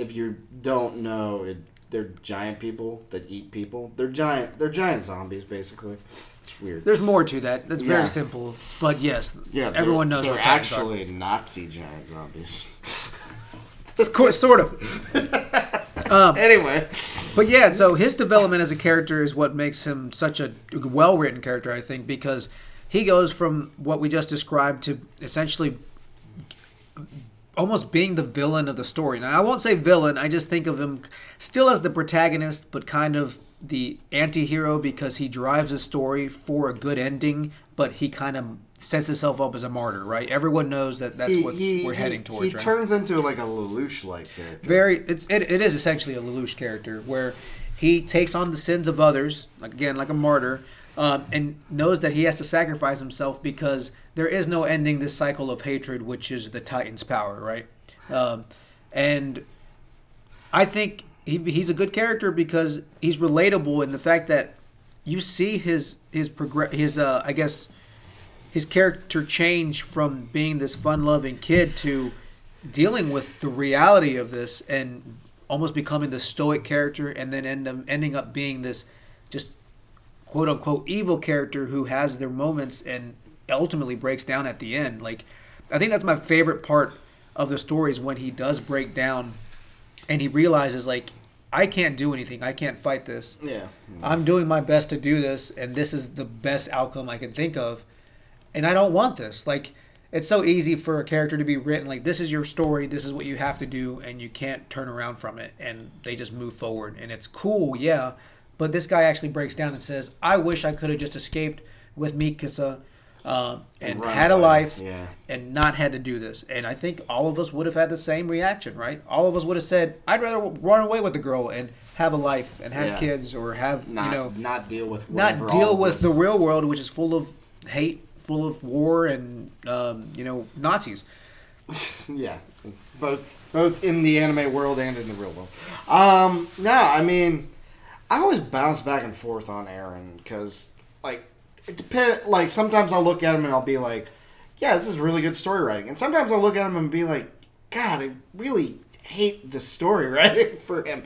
if you don't know, it, they're giant people that eat people. They're giant. They're giant zombies, basically. It's weird. There's more to that. That's Yeah. very simple. But yes, yeah, everyone knows they're what actually Nazi giant zombies. it's sort of. Um, anyway, But yeah, so his development as a character is what makes him such a well written character, I think, because he goes from what we just described to essentially almost being the villain of the story. Now, I won't say villain, I just think of him still as the protagonist, but kind of the anti hero because he drives the story for a good ending, but he kind of sets himself up as a martyr, right? Everyone knows that that's what we're he- heading towards, He right? turns into like a Lelouch like character. very it's it, it is essentially a Lelouch character where he takes on the sins of others like again like a martyr um, and knows that he has to sacrifice himself because there is no ending this cycle of hatred which is the titan's power right? Um, and i think he, he's a good character because he's relatable in the fact that you see his his progress his uh, i guess his character change from being this fun-loving kid to dealing with the reality of this and almost becoming the stoic character and then end up, ending up being this quote unquote evil character who has their moments and ultimately breaks down at the end like i think that's my favorite part of the story is when he does break down and he realizes like i can't do anything i can't fight this Yeah. I'm doing my best to do this, and this is the best outcome I can think of. And I don't want this. Like, it's so easy for a character to be written like, this is your story, this is what you have to do, and you can't turn around from it. And they just move forward. And it's cool, yeah. But this guy actually breaks down and says, I wish I could have just escaped with Mikasa uh, and, run had a life Yeah. and not had to do this. And I think all of us would have had the same reaction, right? All of us would have said, I'd rather run away with the girl and have a life and have Yeah. kids or have, Not, you know, not deal with not deal with this- the real world, which is full of hate, full of war, and um, you know Nazis. yeah, both both in the anime world and in the real world. Um, no, I mean, I always bounce back and forth on Eren because, like, it depend. Like sometimes I'll look at him and I'll be like, "Yeah, this is really good story writing," and sometimes I'll look at him and be like, "God, I really hate the story writing for him."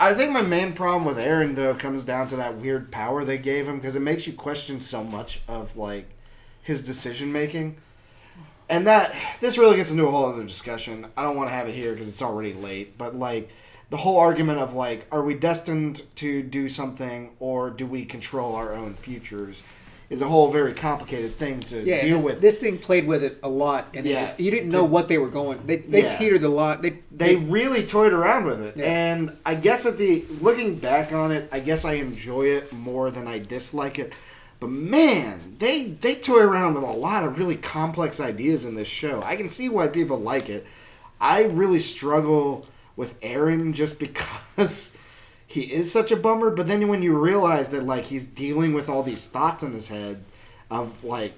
I think my main problem with Eren though comes down to that weird power they gave him because it makes you question so much of like his decision making. And that this really gets into a whole other discussion. I don't want to have it here because it's already late. But like the whole argument of like, are we destined to do something or do we control our own futures? Is a whole very complicated thing to Yeah, deal this, with. this thing played with it a lot, and Yeah. just- you didn't To- know what they were going. They they Yeah. teetered a lot. They they really toyed around with it, Yeah. and I guess at the looking back on it, I guess I enjoy it more than I dislike it. But man, they they toy around with a lot of really complex ideas in this show. I can see why people like it. I really struggle with Eren just because he is such a bummer. But then when you realize that like he's dealing with all these thoughts in his head of like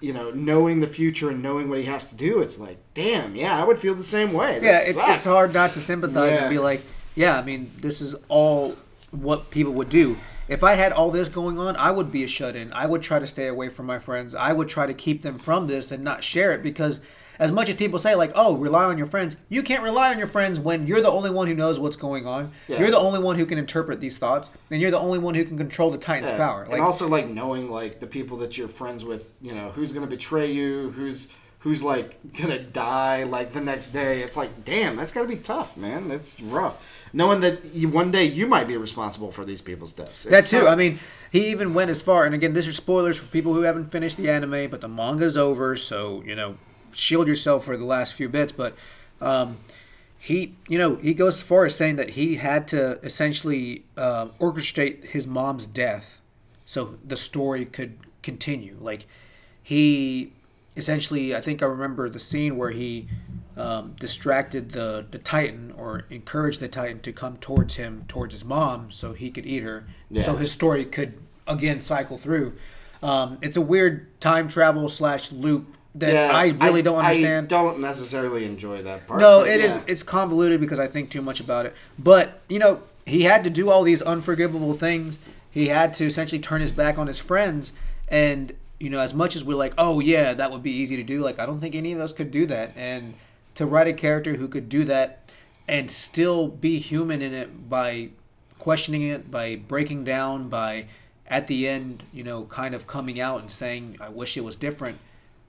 you know knowing the future and knowing what he has to do, it's like damn, yeah, I would feel the same way. This yeah, it's, it's hard not to sympathize Yeah. and be like, yeah, I mean, this is all what people would do. If I had all this going on, I would be a shut in. I would try to stay away from my friends. I would try to keep them from this and not share it because, as much as people say, like, oh, rely on your friends, you can't rely on your friends when you're the only one who knows what's going on. Yeah. You're the only one who can interpret these thoughts, and you're the only one who can control the Titan's Yeah. power. Like, and also like knowing like the people that you're friends with, you know, who's gonna betray you, who's who's like gonna die like the next day. It's like, damn, that's gotta be tough, man. It's rough. Knowing that you, one day you might be responsible for these people's deaths. That too. tough. I mean, he even went as far, and again, these are spoilers for people who haven't finished the anime, but the manga's over, so you know, shield yourself for the last few bits. But um, he, you know, he goes as far as saying that he had to essentially uh, orchestrate his mom's death so the story could continue. Like he essentially, I think I remember the scene where he um, distracted the the Titan or encouraged the Titan to come towards him, towards his mom, so he could eat her, so his story could again cycle through. Um, it's a weird time travel slash loop that I really don't understand. I don't necessarily enjoy that part. No, it is. yeah. It's convoluted because I think too much about it. But you know, he had to do all these unforgivable things. He had to essentially turn his back on his friends. And, you know, as much as we're like, oh, yeah, that would be easy to do, like, I don't think any of us could do that. And to write a character who could do that and still be human in it by questioning it, by breaking down, by at the end, you know, kind of coming out and saying, I wish it was different.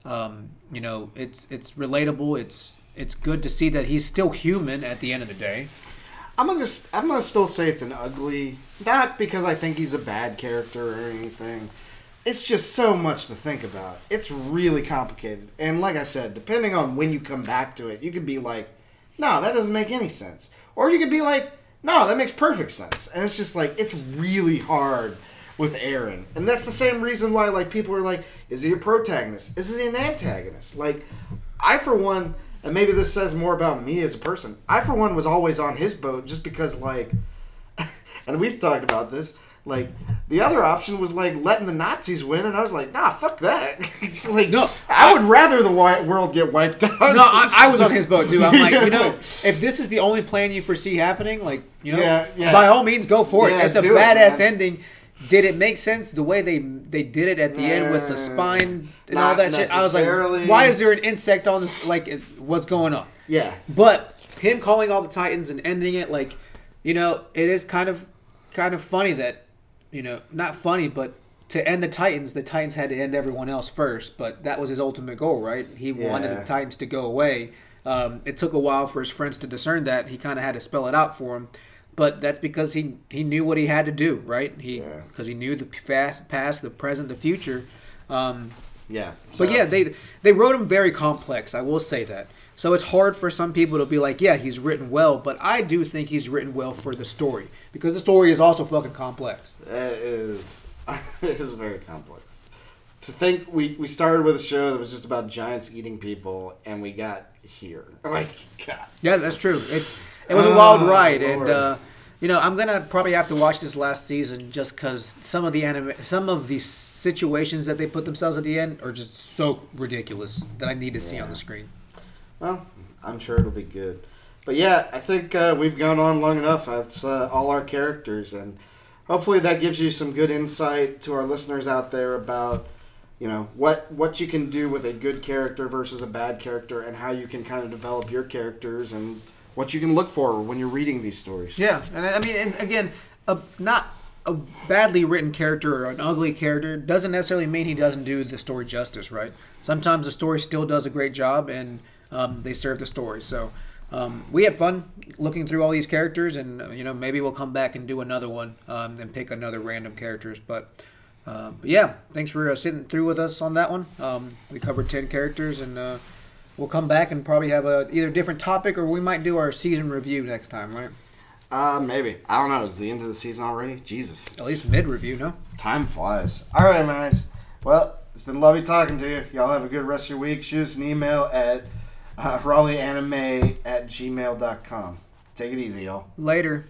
Um, you know, it's it's relatable. It's it's good to see that he's still human at the end of the day. I'm gonna I'm gonna still say it's an ugly, not because I think he's a bad character or anything. It's just so much to think about. It's really complicated, and like I said, depending on when you come back to it, you could be like, "No, that doesn't make any sense," or you could be like, "No, that makes perfect sense." And it's just like it's really hard with Eren, and that's the same reason why like people are like, "Is he a protagonist? Is he an antagonist?" Like, I for one, and maybe this says more about me as a person. I for one was always on his boat just because like, and we've talked about this. Like the other option was like letting the Nazis win, and I was like, nah, fuck that. like, No, I, would rather the world get wiped out. No, I, I was on his boat too. I'm like, you know, if this is the only plan you foresee happening, like, you know, Yeah, yeah. by all means, go for it. It's a do it, badass ending. Did it make sense the way they they did it at the end with the spine and not all that shit? I was necessarily. like, why is there an insect on this? Like, it- what's going on? yeah, But him calling all the Titans and ending it, like, you know, it is kind of kind of funny that, you know, not funny, but to end the Titans, the Titans had to end everyone else first. But that was his ultimate goal, right? He wanted Yeah. the Titans to go away. Um, it took a while for his friends to discern that. He kind of had to spell it out for him. But that's because he, he knew what he had to do, right? He Yeah. because he knew the past, past, the present, the future. Um, yeah. but yeah, they they wrote him very complex. I will say that. So it's hard for some people to be like, yeah, he's written well, but I do think he's written well for the story because the story is also fucking complex. It is it is very complex. To think we we started with a show that was just about giants eating people, and we got here. Like God. Yeah, that's true. It's it was a wild Oh, ride, and uh, you know I'm gonna probably have to watch this last season just because some of the anime, some of the situations that they put themselves at the end are just so ridiculous that I need to see on the screen. Well, I'm sure it'll be good. But yeah, I think uh, we've gone on long enough. That's uh, all our characters, and hopefully that gives you some good insight to our listeners out there about you know what what you can do with a good character versus a bad character, and how you can kind of develop your characters and what you can look for when you're reading these stories. Yeah, and I mean, and again, a, not a badly written character or an ugly character doesn't necessarily mean he doesn't do the story justice, right? Sometimes the story still does a great job, and um, they serve the story. So um, we had fun looking through all these characters, and you know maybe we'll come back and do another one um, and pick another random characters. But, uh, but yeah, thanks for uh, sitting through with us on that one. Um, we covered ten characters, and uh, we'll come back and probably have a either different topic or we might do our season review next time, right? Uh, maybe I don't know. Is the end of the season already? Jesus, At least mid review, no? time flies. All right, guys. Well, it's been lovely talking to you. Y'all have a good rest of your week. Shoot us an email at uh, raleighanime at gmail.com. Take it easy, y'all. Later.